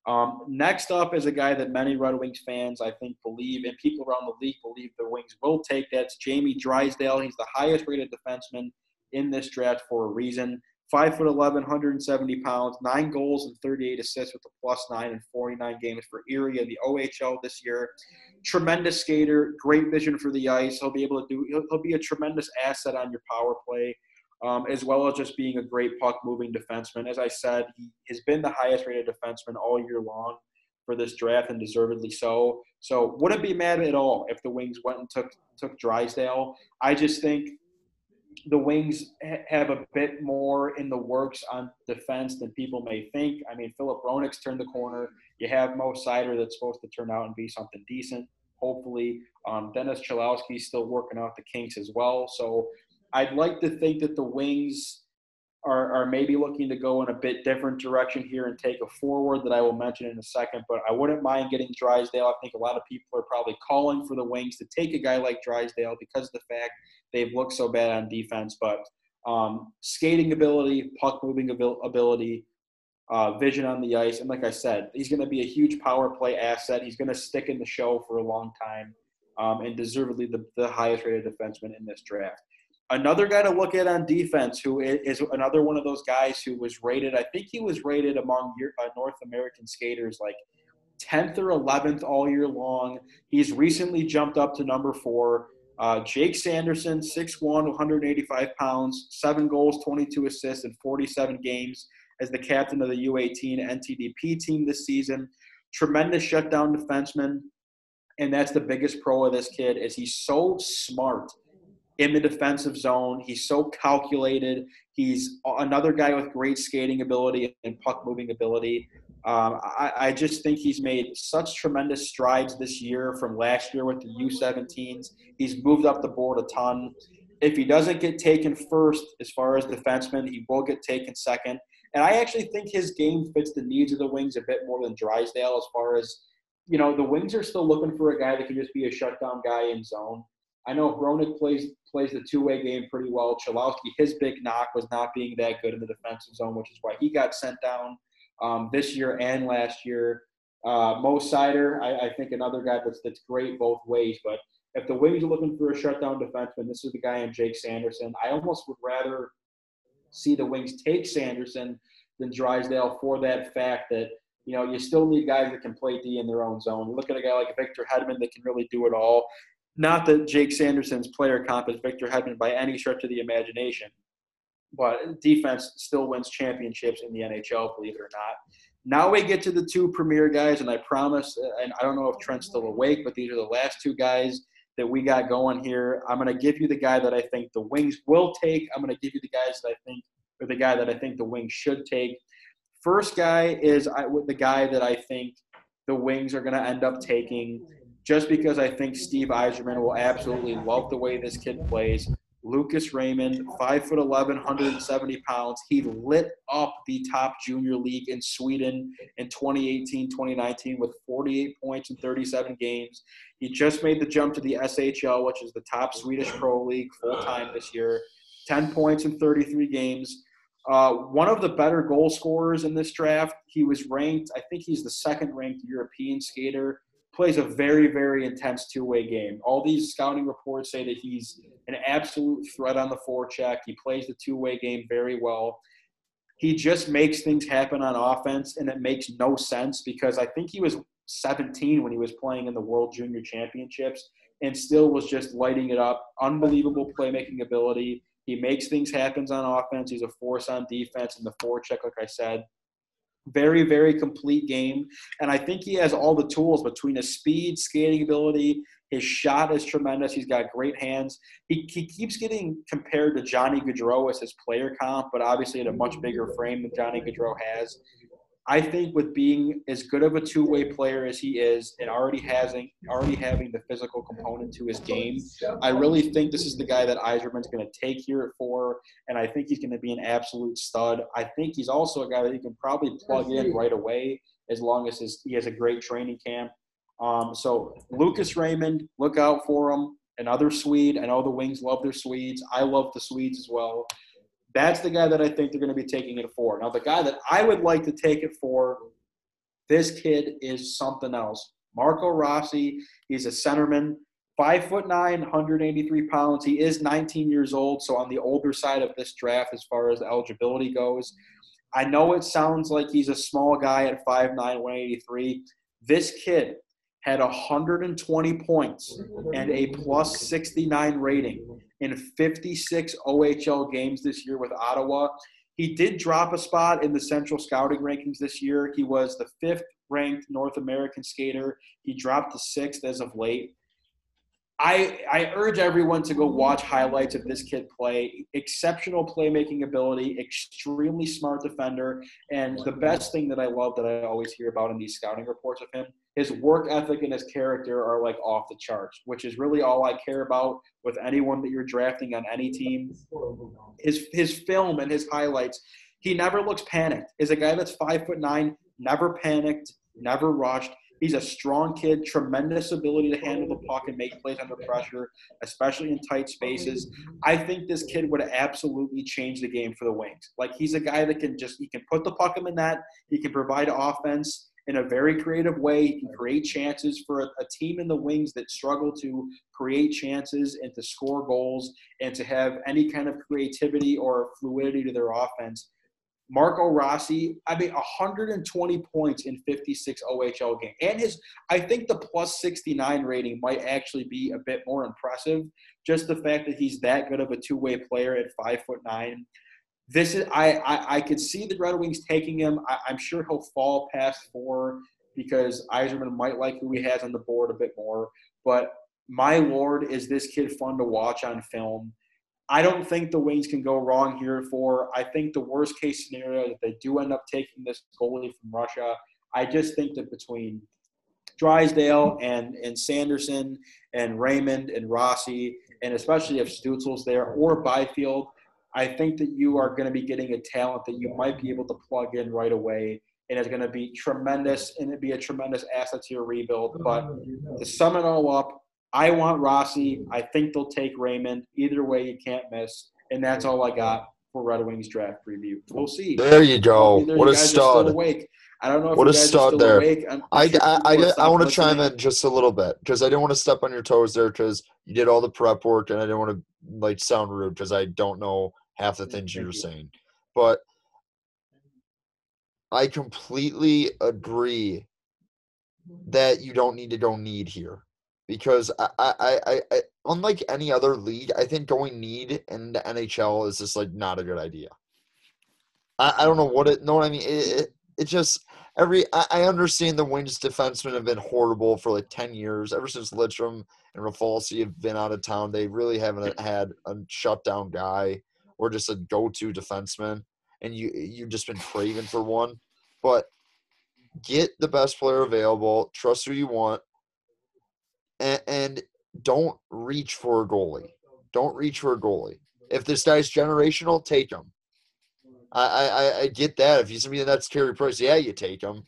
Um, next up is a guy that many Red Wings fans, I think, believe, and people around the league believe the Wings will take. That's Jamie Drysdale. He's the highest rated defenseman in this draft for a reason. Five foot 11, 170 pounds, nine goals and 38 assists with a plus nine in 49 games for Erie in the OHL this year. Tremendous skater, great vision for the ice. He'll be able to do. He'll, he'll be a tremendous asset on your power play um, as well as just being a great puck moving defenseman. As I said, he has been the highest rated defenseman all year long for this draft and deservedly so. So wouldn't be mad at all if the Wings went and took took Drysdale. I just think the Wings have a bit more in the works on defense than people may think. I mean, Filip Hronek's turned the corner. You have Mo Seider that's supposed to turn out and be something decent, hopefully. Um, Dennis Cholowski's still working out the kinks as well. So I'd like to think that the Wings are, are maybe looking to go in a bit different direction here and take a forward that I will mention in a second. But I wouldn't mind getting Drysdale. I think a lot of people are probably calling for the Wings to take a guy like Drysdale because of the fact they've looked so bad on defense. But um, skating ability, puck moving ability, uh, vision on the ice, and like I said, he's going to be a huge power play asset. He's going to stick in the show for a long time, um, and deservedly the, the highest rated defenseman in this draft. Another guy to look at on defense, who is another one of those guys who was rated. I think he was rated among uh, North American skaters like 10th or 11th all year long. He's recently jumped up to number four. Uh, Jake Sanderson, 6'1, 185 pounds, seven goals, 22 assists in 47 games as the captain of the U18 NTDP team this season. Tremendous shutdown defenseman, and that's the biggest pro of this kid is he's so smart in the defensive zone. He's so calculated. He's another guy with great skating ability and puck moving ability. Um, I, I, just think he's made such tremendous strides this year from last year with the U17s. He's moved up the board a ton. If he doesn't get taken first as far as defenseman, he will get taken second. And I actually think his game fits the needs of the Wings a bit more than Drysdale as far as, you know, the Wings are still looking for a guy that can just be a shutdown guy in zone. I know Hronek plays plays the two way game pretty well. Cholowski, his big knock was not being that good in the defensive zone, which is why he got sent down um, this year and last year. Uh, Mo Seider, I, I, think another guy that's that's great both ways. But if the Wings are looking for a shutdown defenseman, this is the guy in Jake Sanderson. I almost would rather see the Wings take Sanderson than Drysdale for that fact that you know, you still need guys that can play D in their own zone. look at a guy like Victor Hedman that can really do it all. Not that Jake Sanderson's player comp is Victor Hedman by any stretch of the imagination, but defense still wins championships in the NHL, believe it or not. Now we get to the two premier guys, and I promise, and I don't know if Trent's still awake, but these are the last two guys that we got going here. I'm going to give you the guy that I think the Wings will take. I'm going to give you the guys that I think, or the guy that I think the Wings should take. First guy is I, the guy that I think the Wings are going to end up taking just because I think Steve Yzerman will absolutely love the way this kid plays. Lucas Raymond, 5'11, 170 pounds. He lit up the top junior league in Sweden in 2018 2019 with 48 points in 37 games. He just made the jump to the SHL, which is the top Swedish pro league full time this year. 10 points in 33 games. Uh, one of the better goal scorers in this draft. He was ranked, I think he's the second ranked European skater plays a very, very intense two-way game. All these scouting reports say that he's an absolute threat on the forecheck. He plays the two-way game very well. He just makes things happen on offense, and it makes no sense because I think he was 17 when he was playing in the World Junior Championships and still was just lighting it up. Unbelievable playmaking ability. He makes things happen on offense. He's a force on defense in the forecheck, like I said very, very complete game. And I think he has all the tools between his speed, skating ability, his shot is tremendous. He's got great hands. He, he keeps getting compared to Johnny Gaudreau as his player comp, but obviously at a much bigger frame than Johnny Gaudreau has. I think with being as good of a two-way player as he is, and already having already having the physical component to his game, I really think this is the guy that Yzerman's going to take here at four, and I think he's going to be an absolute stud. I think he's also a guy that you can probably plug in right away as long as his, he has a great training camp. Um, so Lucas Raymond, look out for him. Another Swede. I know the Wings love their Swedes. I love the Swedes as well. That's the guy that I think they're going to be taking it for. Now, the guy that I would like to take it for, this kid is something else. Marco Rossi, he's a centerman, five foot nine, 183 pounds. He is 19 years old, so on the older side of this draft as far as eligibility goes. I know it sounds like he's a small guy at 5'9, 183. This kid had 120 points and a plus 69 rating in 56 OHL games this year with Ottawa. He did drop a spot in the central scouting rankings this year. He was the fifth ranked North American skater. He dropped to sixth as of late. I, I urge everyone to go watch highlights of this kid play. Exceptional playmaking ability, extremely smart defender, and the best thing that I love that I always hear about in these scouting reports of him, his work ethic and his character are like off the charts, which is really all I care about with anyone that you're drafting on any team. His his film and his highlights, he never looks panicked. Is a guy that's five foot nine, never panicked, never rushed He's a strong kid, tremendous ability to handle the puck and make plays under pressure, especially in tight spaces. I think this kid would absolutely change the game for the Wings. Like he's a guy that can just he can put the puck in the net, he can provide offense in a very creative way. He can create chances for a, a, team in the wings that struggle to create chances and to score goals and to have any kind of creativity or fluidity to their offense. Marco Rossi, I mean, 120 points in 56 OHL games. And his, I think the plus 69 rating might actually be a bit more impressive. Just the fact that he's that good of a two way player at five foot nine. This is, I, I, I could see the Red Wings taking him. I, I'm sure he'll fall past four because Yzerman might like who he has on the board a bit more. But my lord, is this kid fun to watch on film? I don't think the Wings can go wrong here for. I think the worst case scenario that they do end up taking this goalie from Russia. I just think that between Drysdale and and Sanderson and Raymond and Rossi, and especially if Stützle's there or Byfield, I think that you are going to be getting a talent that you might be able to plug in right away. And it's going to be tremendous, and it'd be a tremendous asset to your rebuild. Oh, but to sum it all up, I want Rossi. I think they'll take Raymond. Either way, you can't miss. And that's all I got for Red Wings draft preview. We'll see. There you go. What a stud. Awake. I don't know if what a stud there. I, sure I, I, I want to chime in just a little bit because I didn't want to step on your toes there because you did all the prep work and I didn't want to like sound rude because I don't know half the things you were saying. But I completely agree that you don't need to go need here because I, I, I, I, unlike any other league, I think going need in the NHL is just like not a good idea. I, I don't know what it. Know what I mean? It, it, it just every. I, I understand the Wings defensemen have been horrible for like ten years. Ever since Lidstrom and Rafalski have been out of town, they really haven't had a shutdown guy or just a go-to defenseman. And you you've just been craving for one, but get the best player available. Trust who you want and, and don't reach for a goalie. Don't reach for a goalie. If this guy's generational, take him. I, I, I get that. If he's somebody that's Carey Price, yeah, you take him.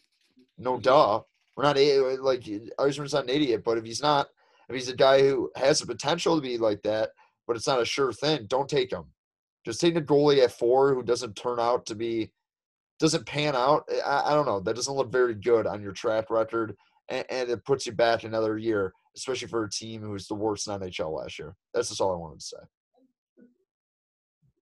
No duh. We're not like Yzerman's not an idiot, but if he's not, if he's a guy who has the potential to be like that, but it's not a sure thing, don't take him. Just take a goalie at four who doesn't turn out to be, doesn't pan out. I, I don't know. That doesn't look very good on your track record, and, and it puts you back another year especially for a team who was the worst in NHL last year. That's just all I wanted to say.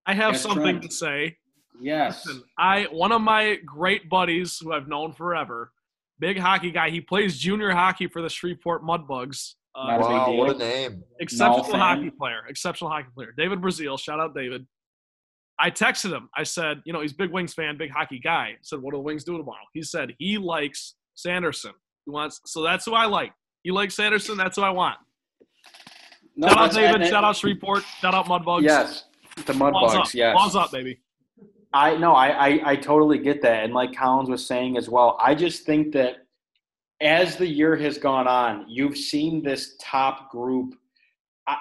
I have something to say. Yes. Listen, I one of my great buddies who I've known forever, big hockey guy. He plays junior hockey for the Shreveport Mudbugs. Uh, wow, what a name! Exceptional hockey player. Exceptional hockey player. David Brazil. Shout out David. I texted him. I said, you know, he's big Wings fan, big hockey guy. I said, what do the Wings do tomorrow? He said he likes Sanderson. He wants so that's who I like. You like Sanderson? That's who I want. No, shout out David. shout out Shreveport. Shout out Mudbugs. Yes, the Mudbugs. Yes. Balls up, baby. I no, I, I I totally get that, and like Collins was saying as well. I just think that as the year has gone on, you've seen this top group.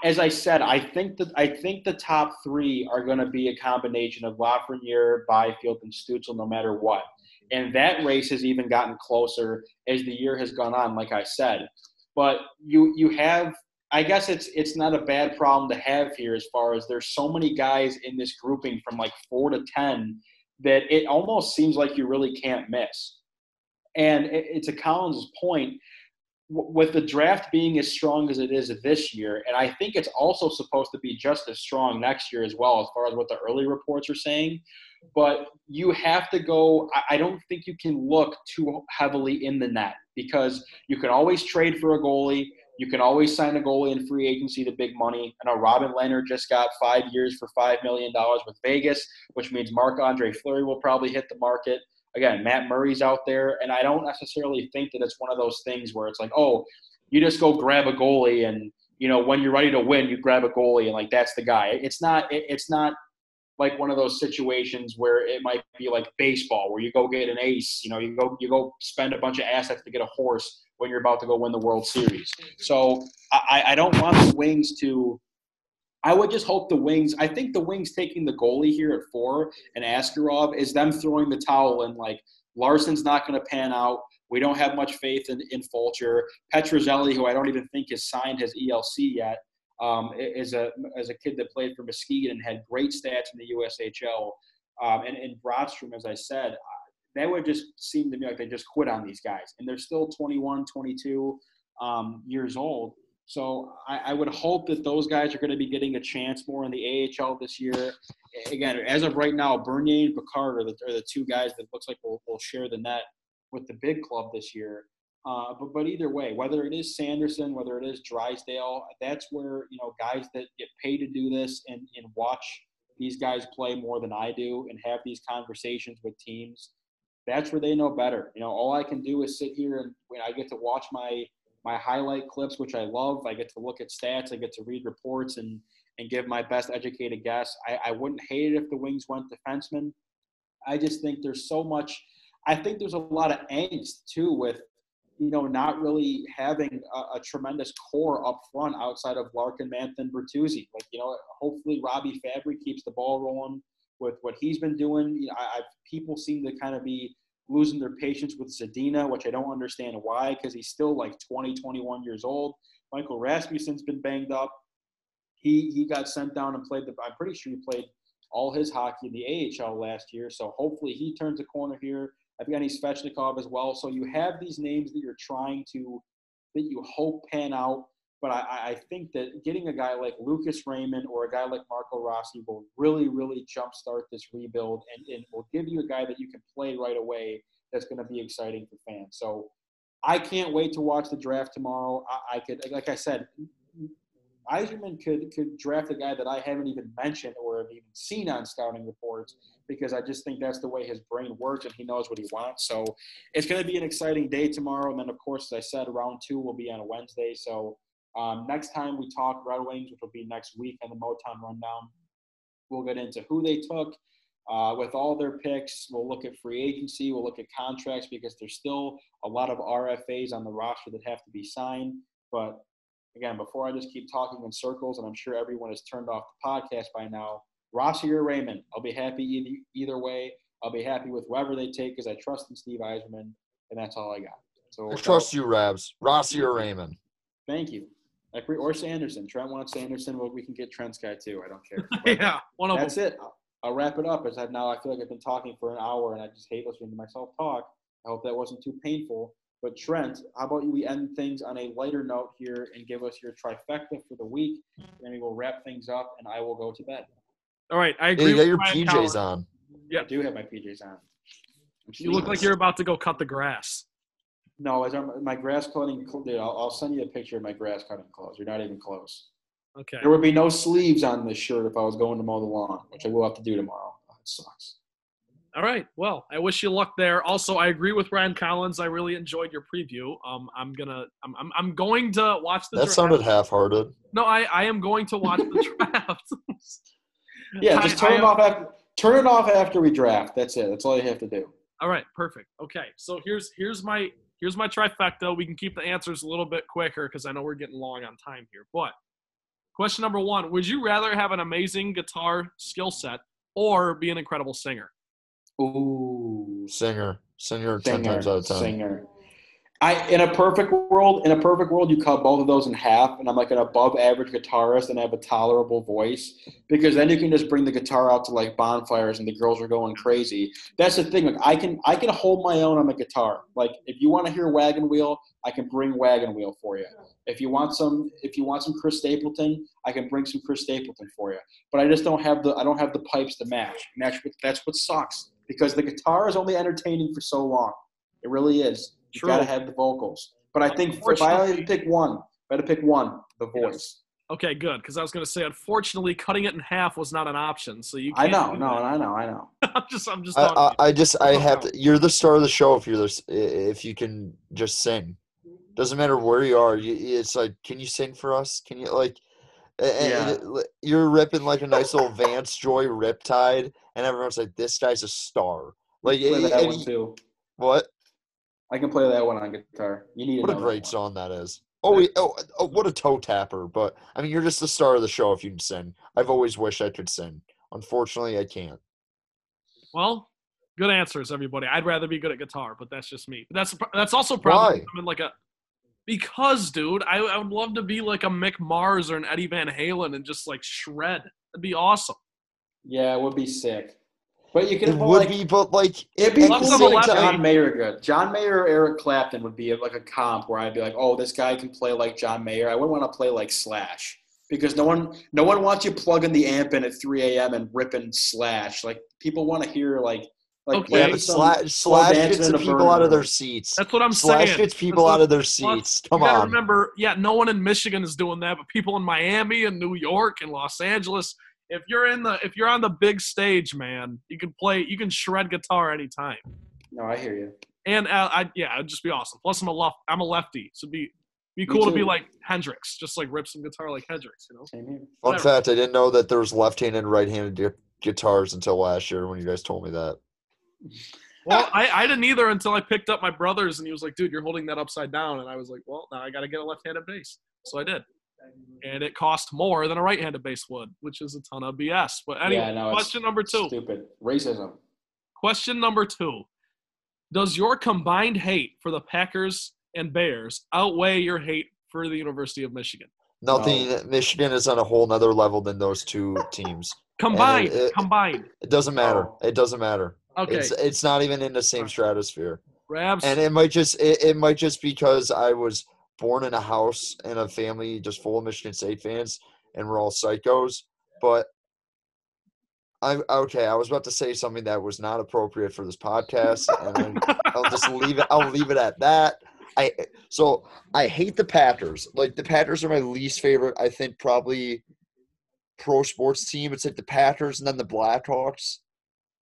As I said, I think that I think the top three are going to be a combination of Lafreniere, Byfield, and Stützle, no matter what. And that race has even gotten closer as the year has gone on. Like I said, but you you have I guess it's it's not a bad problem to have here as far as there's so many guys in this grouping from like four to ten that it almost seems like you really can't miss. And it, it's a Collins' point with the draft being as strong as it is this year, and I think it's also supposed to be just as strong next year as well, as far as what the early reports are saying. But you have to go. I don't think you can look too heavily in the net because you can always trade for a goalie. You can always sign a goalie in free agency to big money. I know Robin Lehner just got five years for $5 million with Vegas, which means Marc Andre Fleury will probably hit the market. Again, Matt Murray's out there. And I don't necessarily think that it's one of those things where it's like, oh, you just go grab a goalie and, you know, when you're ready to win, you grab a goalie and like that's the guy. It's not, it's not like one of those situations where it might be like baseball, where you go get an ace, you know, you go you go spend a bunch of assets to get a horse when you're about to go win the World Series. So I, I don't want the Wings to. I would just hope the Wings. I think the Wings taking the goalie here at four and Askarov is them throwing the towel and Like Larsson's not going to pan out. We don't have much faith in, in Fulcher. Petruzzelli, who I don't even think has signed his ELC yet, um, is a as a kid that played for Muskegon and had great stats in the USHL. Um, and, and Brattstrom, as I said, that would just seem to me like they just quit on these guys. And they're still 21, 22 um, years old. So I, I, would hope that those guys are going to be getting a chance more in the AHL this year. Again, as of right now, Bernier and Pickard are the, are the two guys that looks like will, will share the net with the big club this year. Uh, but but either way, whether it is Sanderson, whether it is Drysdale, that's where you know guys that get paid to do this and, and watch these guys play more than I do and have these conversations with teams that's where they know better. You know, all I can do is sit here and when I get to watch my my highlight clips, which I love. I get to look at stats. I get to read reports and and give my best educated guess. I, I wouldn't hate it if the Wings went defenseman. I just think there's so much. I think there's a lot of angst too with you know not really having a, a tremendous core up front outside of Larkin, Mantha, Bertuzzi. Like you know, hopefully Robbie Fabbri keeps the ball rolling with what he's been doing. You know, I, I, people seem to kind of be losing their patience with Zadina, which I don't understand why, because he's still like 20, 21 years old. Michael Rasmussen's been banged up. He he got sent down and played the. I'm pretty sure he played all his hockey in the AHL last year. So hopefully he turns a corner here. I've got any Svechnikov as well. So you have these names that you're trying to that you hope pan out. But I, I think that getting a guy like Lucas Raymond or a guy like Marco Rossi will really, really jumpstart this rebuild and, and will give you a guy that you can play right away that's going to be exciting for fans. So I can't wait to watch the draft tomorrow. I, I could, like I said, Yzerman could could draft a guy that I haven't even mentioned or have even seen on scouting reports because I just think that's the way his brain works and he knows what he wants. So it's going to be an exciting day tomorrow. And then, of course, as I said, round two will be on a Wednesday. So um, next time we talk Red Wings, which will be next week on the Motown Rundown, we'll get into who they took uh, with all their picks. We'll look at free agency. We'll look at contracts because there's still a lot of RFAs on the roster that have to be signed. But again, before I just keep talking in circles, and I'm sure everyone has turned off the podcast by now, Rossi or Raymond, I'll be happy either, either way. I'll be happy with whoever they take because I trust in Steve Yzerman, and that's all I got. So I trust you, Rabs. Rossi or Raymond. Thank you. Like we or Sanderson. Trent wants Sanderson. Well, we can get Trent's guy too. I don't care. yeah, one of that's them. it. I'll, I'll wrap it up. As I now I feel like I've been talking for an hour and I just hate listening to myself talk. I hope that wasn't too painful. But Trent, how about we end things on a lighter note here and give us your trifecta for the week, mm-hmm. and we will wrap things up, and I will go to bed. All right, I agree. you got your PJs on. Yeah, I do have my PJs on. You look like you're about to go cut the grass. No, as I'm, my grass cutting, dude, I'll, I'll send you a picture of my grass cutting clothes. You're not even close. Okay. There would be no sleeves on this shirt if I was going to mow the lawn, which I will have to do tomorrow. Oh, it sucks. All right. Well, I wish you luck there. Also, I agree with Ryan Collins. I really enjoyed your preview. Um, I'm gonna, I'm, I'm, I'm going to watch the. That draft. sounded half-hearted. No, I, I am going to watch the draft. yeah, just turn I, it I, off after. Turn it off after we draft. That's it. That's all you have to do. All right. Perfect. Okay. So here's here's my here's my trifecta. We can keep the answers a little bit quicker because I know we're getting long on time here. But question number one Would you rather have an amazing guitar skill set or be an incredible singer? Ooh. Singer. Singer, 10 times out of 10. Singer. I in a perfect world, in a perfect world, you cut both of those in half, and I'm like an above average guitarist and I have a tolerable voice because then you can just bring the guitar out to like bonfires and the girls are going crazy. That's the thing. Like I can I can hold my own on the guitar. Like if you want to hear Wagon Wheel, I can bring Wagon Wheel for you. If you want some if you want some Chris Stapleton, I can bring some Chris Stapleton for you. But I just don't have the I don't have the pipes to match. And that's what that's what sucks because the guitar is only entertaining for so long. It really is. You True. got to have the vocals. But I think if I had to pick one, if I had to pick one, the voice. Okay, good. Because I was going to say, unfortunately, cutting it in half was not an option. So you. I Can't know, no, that. I know, I know. I'm just, I'm just. I, talking I, to you. I just I Oh, have to. You're the star of the show if you're this. If you can just sing, doesn't matter where you are. You, it's like, can you sing for us? Can you like? a- a- Yeah. it- you're ripping like a nice little Vance Joy Riptide, and everyone's like, "This guy's a star." Like, Play and- that and one he- too. what? I can play that one on guitar. You need What a know that great one. song that is. Oh, we, oh, oh, what a toe tapper! But I mean, you're just the star of the show if you can sing. I've always wished I could sing. Unfortunately, I can't. Well, good answers, everybody. I'd rather be good at guitar, but that's just me. But that's that's also probably Why? I'm in like a because, dude, I, I would love to be like a Mick Mars or an Eddie Van Halen and just like shred. That'd be awesome. Yeah, it would be sick. But you can It would like, be, but like It'd be the cool I'm to same time- John Mayer good. John Mayer or Eric Clapton would be like a comp where I'd be like, oh, this guy can play like John Mayer. I wouldn't want to play like Slash because no one no one wants you plugging the amp in at 3 a.m. and ripping Slash. Like people want to hear like like Okay. Yeah, but Slash, Slash gets the people burn out of their seats. That's what I'm Slash saying. gets people That's out of their plus, seats. Come you gotta on. remember, yeah, no one in Michigan is doing that, but people in Miami and New York and Los Angeles. If you're in the if you're on the big stage, man, you can play you can shred guitar anytime. No, I hear you. And uh, I yeah, it'd just be awesome. Plus I'm a left I'm a lefty, so it'd be be cool to be like Hendrix, just like rip some guitar like Hendrix, you know. Same here. Fun whatever. fact: I didn't know that there was left-handed and right-handed gu- guitars until last year when you guys told me that. Well, I, I didn't either until I picked up my brother's and he was like, dude, you're holding that upside down. And I was like, well, now I got to get a left handed bass. So I did. And it cost more than a right handed bass would, which is a ton of BS. But anyway, yeah, no, question number two. Stupid racism. Question number two Does your combined hate for the Packers and Bears outweigh your hate for the University of Michigan? Nothing. Michigan is on a whole nother level than those two teams. Combined. it- combined. It doesn't matter. Oh. It doesn't matter. Okay. It's it's not even in the same stratosphere. Rabs. And it might just it, it might just because I was born in a house in a family just full of Michigan State fans and we're all psychos. But I okay, I was about to say something that was not appropriate for this podcast, and I'll just leave it. I'll leave it at that. I so I hate the Packers. Like the Packers are my least favorite. I think probably pro sports team. It's like the Packers and then the Blackhawks,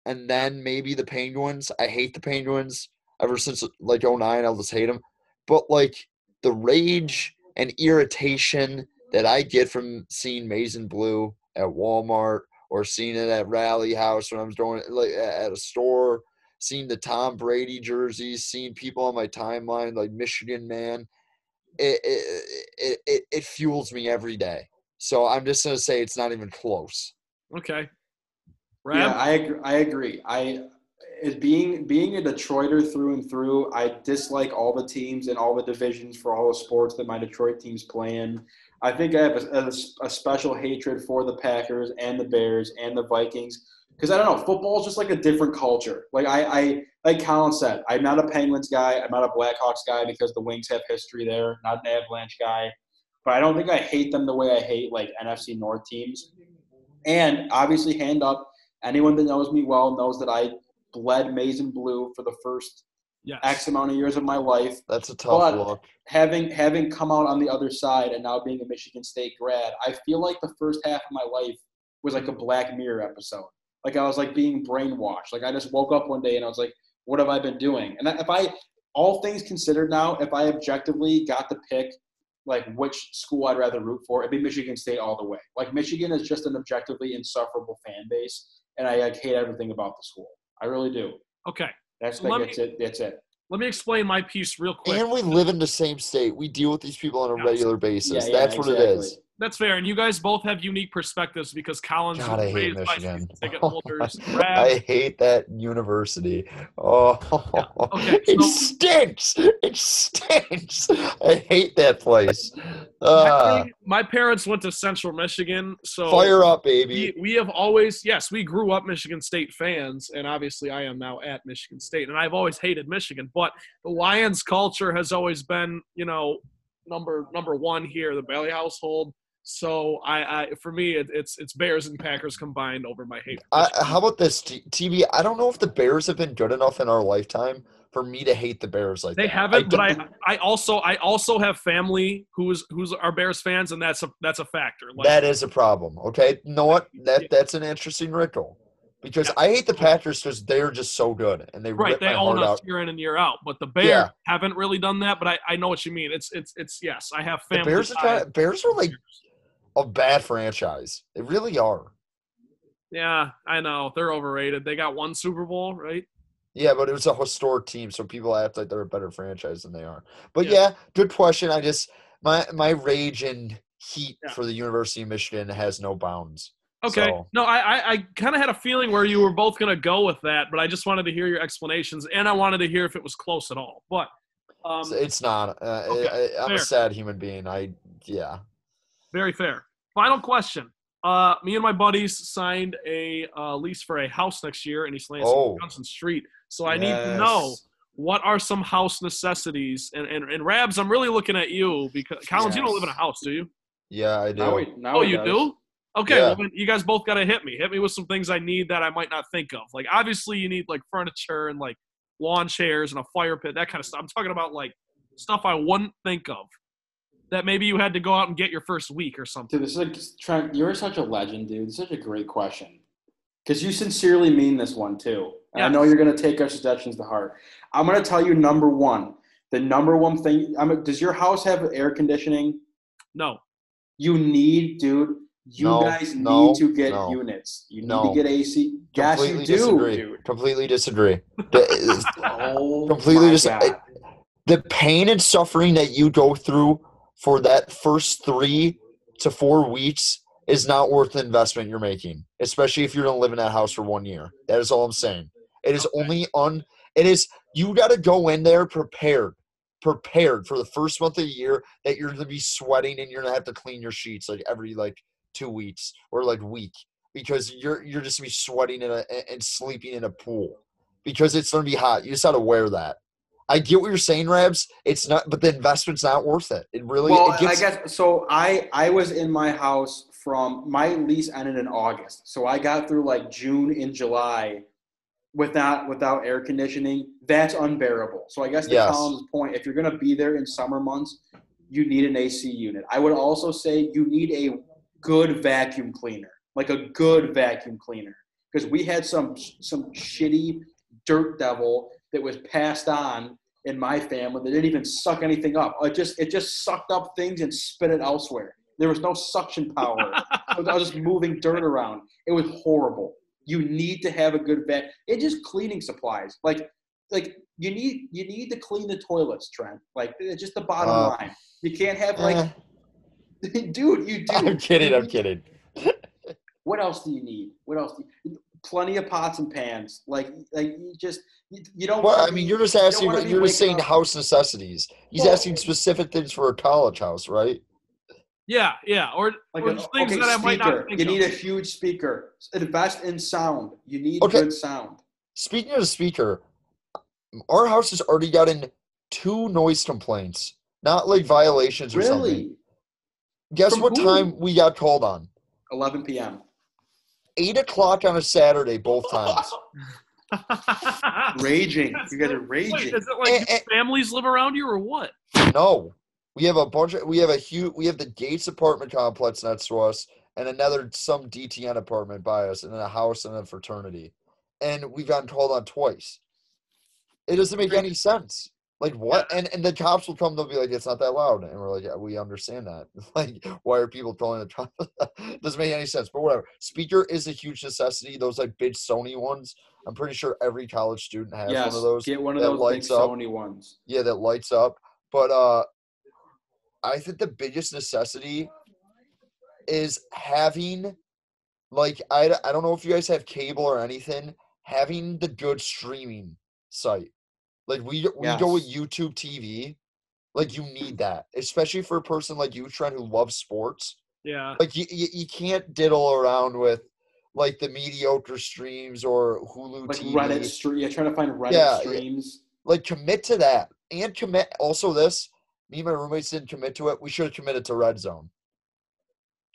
and then maybe the Penguins. I hate the Penguins ever since like 09 I'll just hate them. But like the rage and irritation that I get from seeing Maize and Blue at Walmart or seeing it at Rally House when I'm doing it like at a store, seeing the Tom Brady jerseys, seeing people on my timeline like Michigan man, it it, it, it, it fuels me every day. So I'm just gonna say it's not even close. okay. Ram? Yeah, I agree. I agree. I as being being a Detroiter through and through. I dislike all the teams and all the divisions for all the sports that my Detroit teams play in. I think I have a, a, a special hatred for the Packers and the Bears and the Vikings because I don't know. Football is just like a different culture. Like I, I like Colin said, I'm not a Penguins guy. I'm not a Blackhawks guy because the Wings have history there. Not an Avalanche guy. But I don't think I hate them the way I hate like NFC North teams. And obviously, hand up, anyone that knows me well knows that I bled maize and blue for the first yes. X amount of years of my life. That's a tough But- look. Having having come out on the other side and now being a Michigan State grad, I feel like the first half of my life was like a Black Mirror episode. Like I was like being brainwashed. Like I just woke up one day and I was like, "What have I been doing?" And if I, all things considered, now if I objectively got to pick like which school I'd rather root for, it'd be Michigan State all the way. Like Michigan is just an objectively insufferable fan base, and I like, hate everything about the school. I really do. Okay. That's Let like me- it. That's it. Let me explain my piece real quick. And we live in the same state. We deal with these people on a Yes. regular basis. Yeah, yeah, That's what exactly. it is. That's fair, and you guys both have unique perspectives because Collins God, I was hate raised by ticket Oh holders. Rab, I hate that university. Oh, Okay, it so- stinks. It stinks. I hate that place. my, Uh, my parents went to Central Michigan, so fire up, baby. we, we have always yes we grew up michigan state fans and obviously i am now at michigan state and i've always hated michigan but the lions culture has always been you know number number one here the bailey household so i, I for me it, it's it's bears and packers combined over my hate I, how about this, T- TV? I don't know if the Bears have been good enough in our lifetime for me to hate the Bears like they that. haven't but i i also i also have family who's who's are bears fans and that's a that's a factor like, that is a problem. Okay, you know what? That that's an interesting wrinkle because Yeah. I hate the Packers because they're just so good and they Right, rip they my own us out. year in and year out, but the Bears Yeah. haven't really done that. But I, I know what you mean. It's it's it's yes, I have The family. Bears are trying, Bears are like a bad franchise. They really are. Yeah, I know they're overrated. They got one Super Bowl, right? Yeah, but it was a historic team, so people act like they're a better franchise than they are. But Yeah. yeah, good question. I just my my rage and heat Yeah. for the University of Michigan has no bounds. Okay. So- No, I I, I kind of had a feeling where you were both gonna go with that, but I just wanted to hear your explanations, and I wanted to hear if it was close at all. But um, it's not. Uh, okay, I, I'm fair. a sad human being. I yeah. very fair. Final question. Uh, me and my buddies signed a uh, lease for a house next year in East Lansing, Oh. Johnson Street. So I need to know what are some house necessities. And and, and Rabs, I'm really looking at you because Collins, you don't live in a house, do you? Yeah, I do. Now he, now Oh, you does. do? Okay, Yeah. well you guys both gotta hit me. Hit me with some things I need that I might not think of. Like obviously you need like furniture and like lawn chairs and a fire pit, that kind of stuff. I'm talking about like stuff I wouldn't think of. That maybe you had to go out and get your first week or something. Dude, this is like Trent. You're such a legend, dude. This is such a great question because you sincerely mean this one too. And I know you're gonna take our suggestions to heart. I'm gonna tell you number one. The number one thing. I'm. Does your house have air conditioning? No. You need, dude. You No, guys no, need to get no. units. You need No. to get AC. Yes, you Completely do, disagree. dude. Completely disagree. The, Oh, Completely my dis- God. the pain and suffering that you go through for that first three to four weeks is not worth the investment you're making, especially if you're to live in that house for one year. That is all I'm saying. It is only on. It is you got to go in there prepared, prepared for the first month of the year that you're to be sweating and you're to have to clean your sheets like every like two weeks or like week because you're you're just to be sweating in a and sleeping in a pool because it's to be hot. You just got to wear that. I get what you're saying, Rabs. It's not, but the investment's not worth it. It really. Well, it gets, I guess so. I I was in my house from my lease ended in August, so I got through like June and July without without air conditioning. That's unbearable. So I guess the Yes. Collins point, if you're going to be there in summer months, you need an AC unit. I would also say you need a good vacuum cleaner, like a good vacuum cleaner, because we had some some shitty dirt devil that was passed on in my family that didn't even suck anything up. It just it just sucked up things and spit it elsewhere. There was no suction power. I was I was just moving dirt around. It was horrible. You need to have a good vet. It just cleaning supplies. Like like you need you need to clean the toilets, Trent. Like it's just the bottom Uh, line. You can't have like Eh, dude, you do. I'm kidding. I'm kidding. What else do you need? What else do you plenty of pots and pans. Like like you just you, you don't Well, I mean, you're just asking. wanna You're just saying up- house necessities. He's Well- asking specific things for a college house, right? Yeah, yeah, or, like or a, just things okay, that I might speaker. not think You need a huge speaker. Invest in sound. You need Okay. good sound. Speaking of the speaker, our house has already gotten two noise complaints, not like violations or something. Really? Guess From what who? time we got called on? 11 p.m. Eight o'clock on a Saturday, both times. Raging. You guys are Wait, raging. is it like Eh, eh. families live around you or what? No, we have a bunch of. We have a huge. We have the Gates apartment complex next to us, and another some DTN apartment by us, and then a house and a fraternity, and we've gotten called on twice. It doesn't make any sense. Like what? And and the cops will come. They'll be like, "It's not that loud," and we're like, yeah, "We understand that." Like, why are people calling the cops? doesn't make any sense. But whatever. Speaker is a huge necessity. Those like big Sony ones. I'm pretty sure every college student has yes. one of those. Get one of those big up. Sony ones. Yeah, that lights up. But uh I think the biggest necessity is having like I, I don't know if you guys have cable or anything having the good streaming site like we we go with youtube tv like you need that especially for a person like you trent who loves sports Yeah. like you, you, you can't diddle around with like the mediocre streams or hulu Like tv Reddit stream. Yeah, trying to find Reddit yeah. streams. like commit to that and commit also this me and my roommates didn't commit to it we should have committed to red zone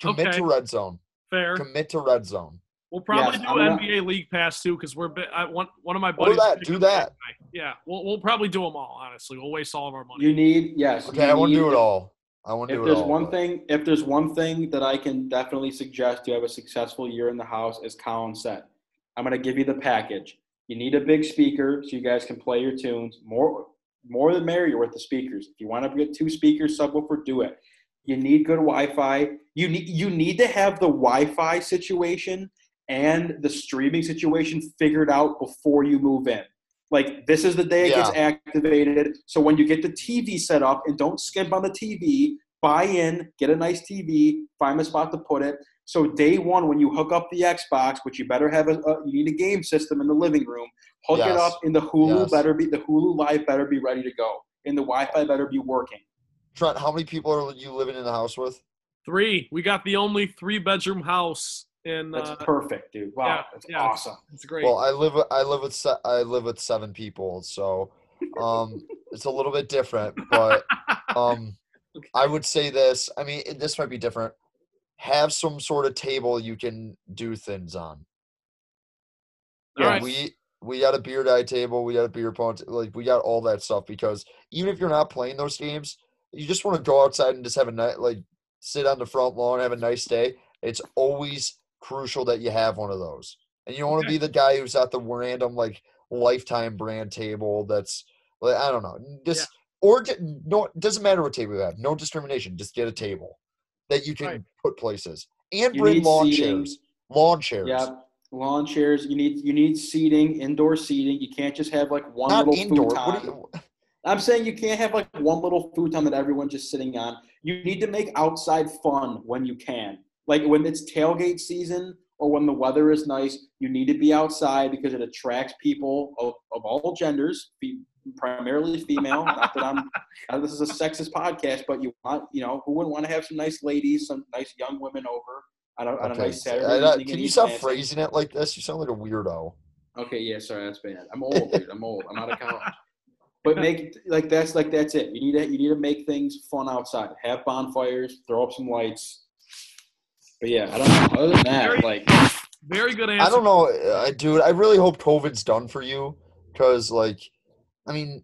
commit Okay. to red zone Fair. commit to red zone We'll probably Yes, do I'm gonna- NBA League Pass too because we're I, one one of my Or buddies. that, do that. Yeah, we'll we'll probably do them all. Honestly, we'll waste all of our money. You need yes. okay i want to need- do it all i want to If do it all. If there's one but- thing, if there's one thing that I can definitely suggest to have a successful year in the house, as Colin said, I'm gonna give you the package. You need a big speaker so you guys can play your tunes. More, more the merrier with the speakers. If you want to get two speakers, subwoofer, do it. You need good Wi-Fi. You need you need to have the Wi-Fi situation and the streaming situation figured out before you move in. Like this is the day it gets activated. So when you get the TV set up, and don't skimp on the TV, buy in, get a nice TV, find a spot to put it. So day one, when you hook up the Xbox, which you better have a, a you need a game system in the living room. Hook it up, in the Hulu Yes. better be the Hulu Live better be ready to go, and the Wi-Fi better be working. trent how many people are you living in the house with Three. We got the only three bedroom house in. That's Uh, perfect, dude. Wow, yeah, that's yeah. awesome. it's great. well i live with i live with se- i live with seven people so um it's a little bit different but um i would say this i mean it- this might be different have some sort of table you can do things on Yeah, right. we we got a beer die table, we got a beer pong, t- like we got all that stuff because even if you're not playing those games, you just want to go outside and just have a night, like sit on the front lawn, have a nice day. It's always crucial that you have one of those, and you don't want to be the guy who's at the random like lifetime brand table that's like I don't know, just or d- no, doesn't matter what table you have, no discrimination, just get a table that you can Right. put places and You bring lawn seating. chairs, lawn chairs. Yeah, lawn chairs. You need you need seating, indoor seating. You can't just have like one Not little indoor. futon. What do you, I'm saying you can't have like one little futon that everyone's just sitting on. You need to make outside fun when you can. Like when it's tailgate season or when the weather is nice, you need to be outside because it attracts people of, of all genders, primarily female. Not that I'm, uh, this is a sexist podcast, but you want, you know, who wouldn't want to have some nice ladies, some nice young women over on a, on a nice Saturday I- I- can you stop phrasing it like this? You sound like a weirdo. Okay, yeah, sorry, that's bad. I'm old, dude. I'm old. I'm out of college. But make like that's like that's it. You need to you need to make things fun outside. Have bonfires, throw up some lights. But yeah, I don't know. Other than Very- that, like Very good answer. I don't know, uh, dude. I really hope COVID's done for you, because like, I mean,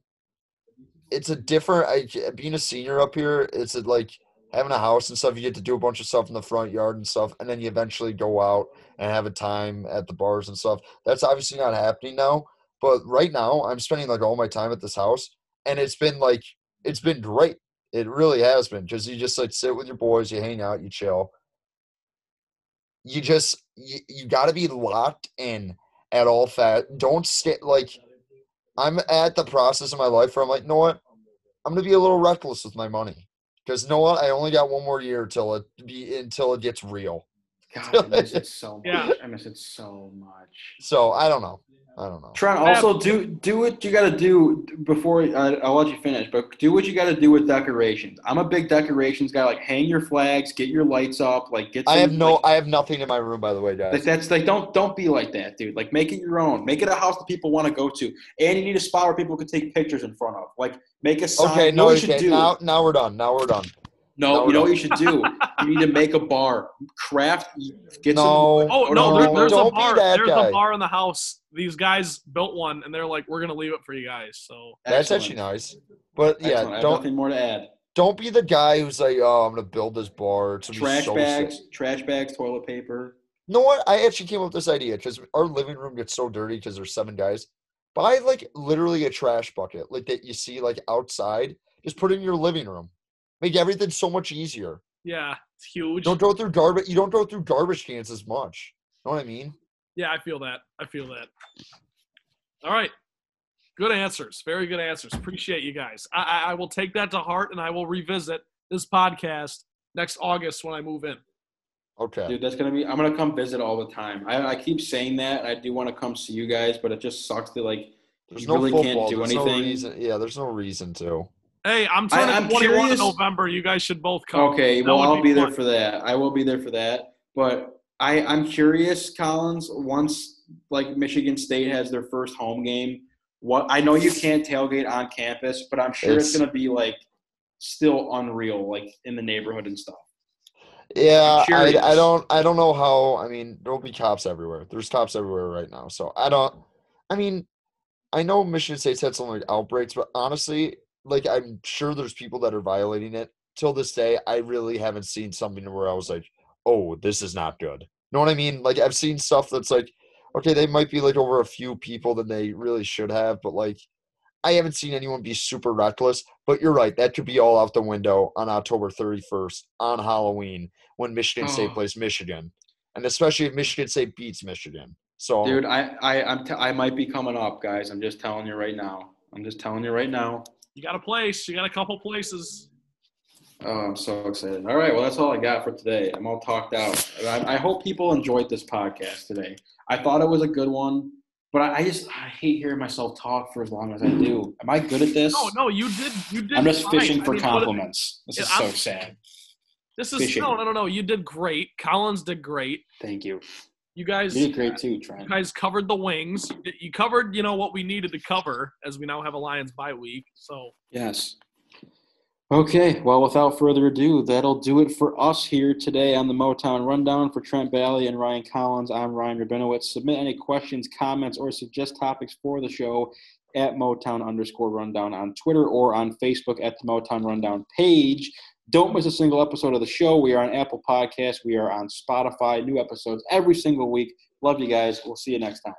it's a different. I being a senior up here, it's a, like having a house and stuff. You get to do a bunch of stuff in the front yard and stuff, and then you eventually go out and have a time at the bars and stuff. That's obviously not happening now. But right now, I'm spending like all my time at this house, and it's been like it's been great. It really has been because you just like sit with your boys, you hang out, you chill. You just you, you got to be locked in at all fat. Don't sit like I'm at the process of my life where I'm like, you know what? I'm gonna be a little reckless with my money because you know what? I only got one more year till it be until it gets real. God, I miss it so much. Yeah. I miss it so much. So I don't know. I don't know. Trent, I also do do what you got to do before uh, I'll let you finish. But do what you got to do with decorations. I'm a big decorations guy. Like hang your flags, get your lights up. Like get. I have no. like, I have nothing in my room, by the way, guys. Like that's like don't don't be like that, dude. Like make it your own. Make it a house that people want to go to, and you need a spot where people can take pictures in front of. Like make a sign. Okay, no, what you you should do. Now, now we're done. Now we're done. no, no, you know no. what you should do. you need to make a bar, craft, get No. some. Oh no, no, there, there's a bar. There's guy. a bar in the house. These guys built one, and they're like, "We're gonna leave it for you guys." So That's Excellent. actually nice. But yeah, have don't nothing more to add. don't be the guy who's like, oh, I'm gonna build this bar. It's gonna be Trash so bags, sick. trash bags, toilet paper. You know what? I actually came up with this idea because our living room gets so dirty because there's seven guys. Buy like literally a trash bucket, like that you see like outside. Just put it in your living room. Make everything so much easier. Yeah, it's huge. Don't go through garbage. You don't go through garbage cans as much. Know what I mean? Yeah, I feel that. I feel that. All right. Good answers. Very good answers. Appreciate you guys. I, I, I will take that to heart and I will revisit this podcast next August when I move in. Okay. Dude, that's gonna be. I'm gonna come visit all the time. I, I keep saying that. I do want to come see you guys, but it just sucks to like. There's you no really football. can't do there's anything. no reason. Yeah, there's no reason to. Hey, I'm turning I'm 21 in curious- November. You guys should both come. Okay, That well I'll be there for that. I will be there for that. But I I'm curious, Collins. Once like Michigan State has their first home game, what I know you can't tailgate on campus, but I'm sure it's, It's- gonna be like still unreal, like in the neighborhood and stuff. Yeah, I. I don't I don't know how. I mean, there'll be cops everywhere. There's cops everywhere right now. So I don't. I mean, I know Michigan State's had some like outbreaks, but honestly, like I'm sure there's people that are violating it. Till this day, I really haven't seen something where I was like, "Oh, this is not good." Know what I mean? Like I've seen stuff that's like, okay, they might be like over a few people than they really should have, but like I haven't seen anyone be super reckless. But you're right, that could be all out the window on October 31st on Halloween when Michigan State Oh. plays Michigan, and especially if Michigan State beats Michigan. So, Dude, I I I'm t- I might be coming up, guys. I'm just telling you right now. I'm just telling you right now. You got a place. You got a couple places. Oh, I'm so excited. All right, well, that's all I got for today. I'm all talked out. I, I hope people enjoyed this podcast today. I thought it was a good one, but I, I just I hate hearing myself talk for as long as I do. Am I good at this? No, no, you did. You did. I'm just fine. fishing I for mean, what- compliments. This is so I'm- sad. This is fishing. no, no, no, no. You did great. Collins did great. Thank you. You guys, You did great too, you Trent. guys covered the wings. You covered, you know, what we needed to cover as we now have a Lions bye week. So Yes. Okay, well, without further ado, that'll do it for us here today on the Motown Rundown. For Trent Balley and Ryan Collins, I'm Ryan Rabinowitz. Submit any questions, comments, or suggest topics for the show at Motown underscore rundown on Twitter or on Facebook at the Motown Rundown page. Don't miss a single episode of the show. We are on Apple Podcasts. We are on Spotify. New episodes every single week. Love you guys. We'll see you next time.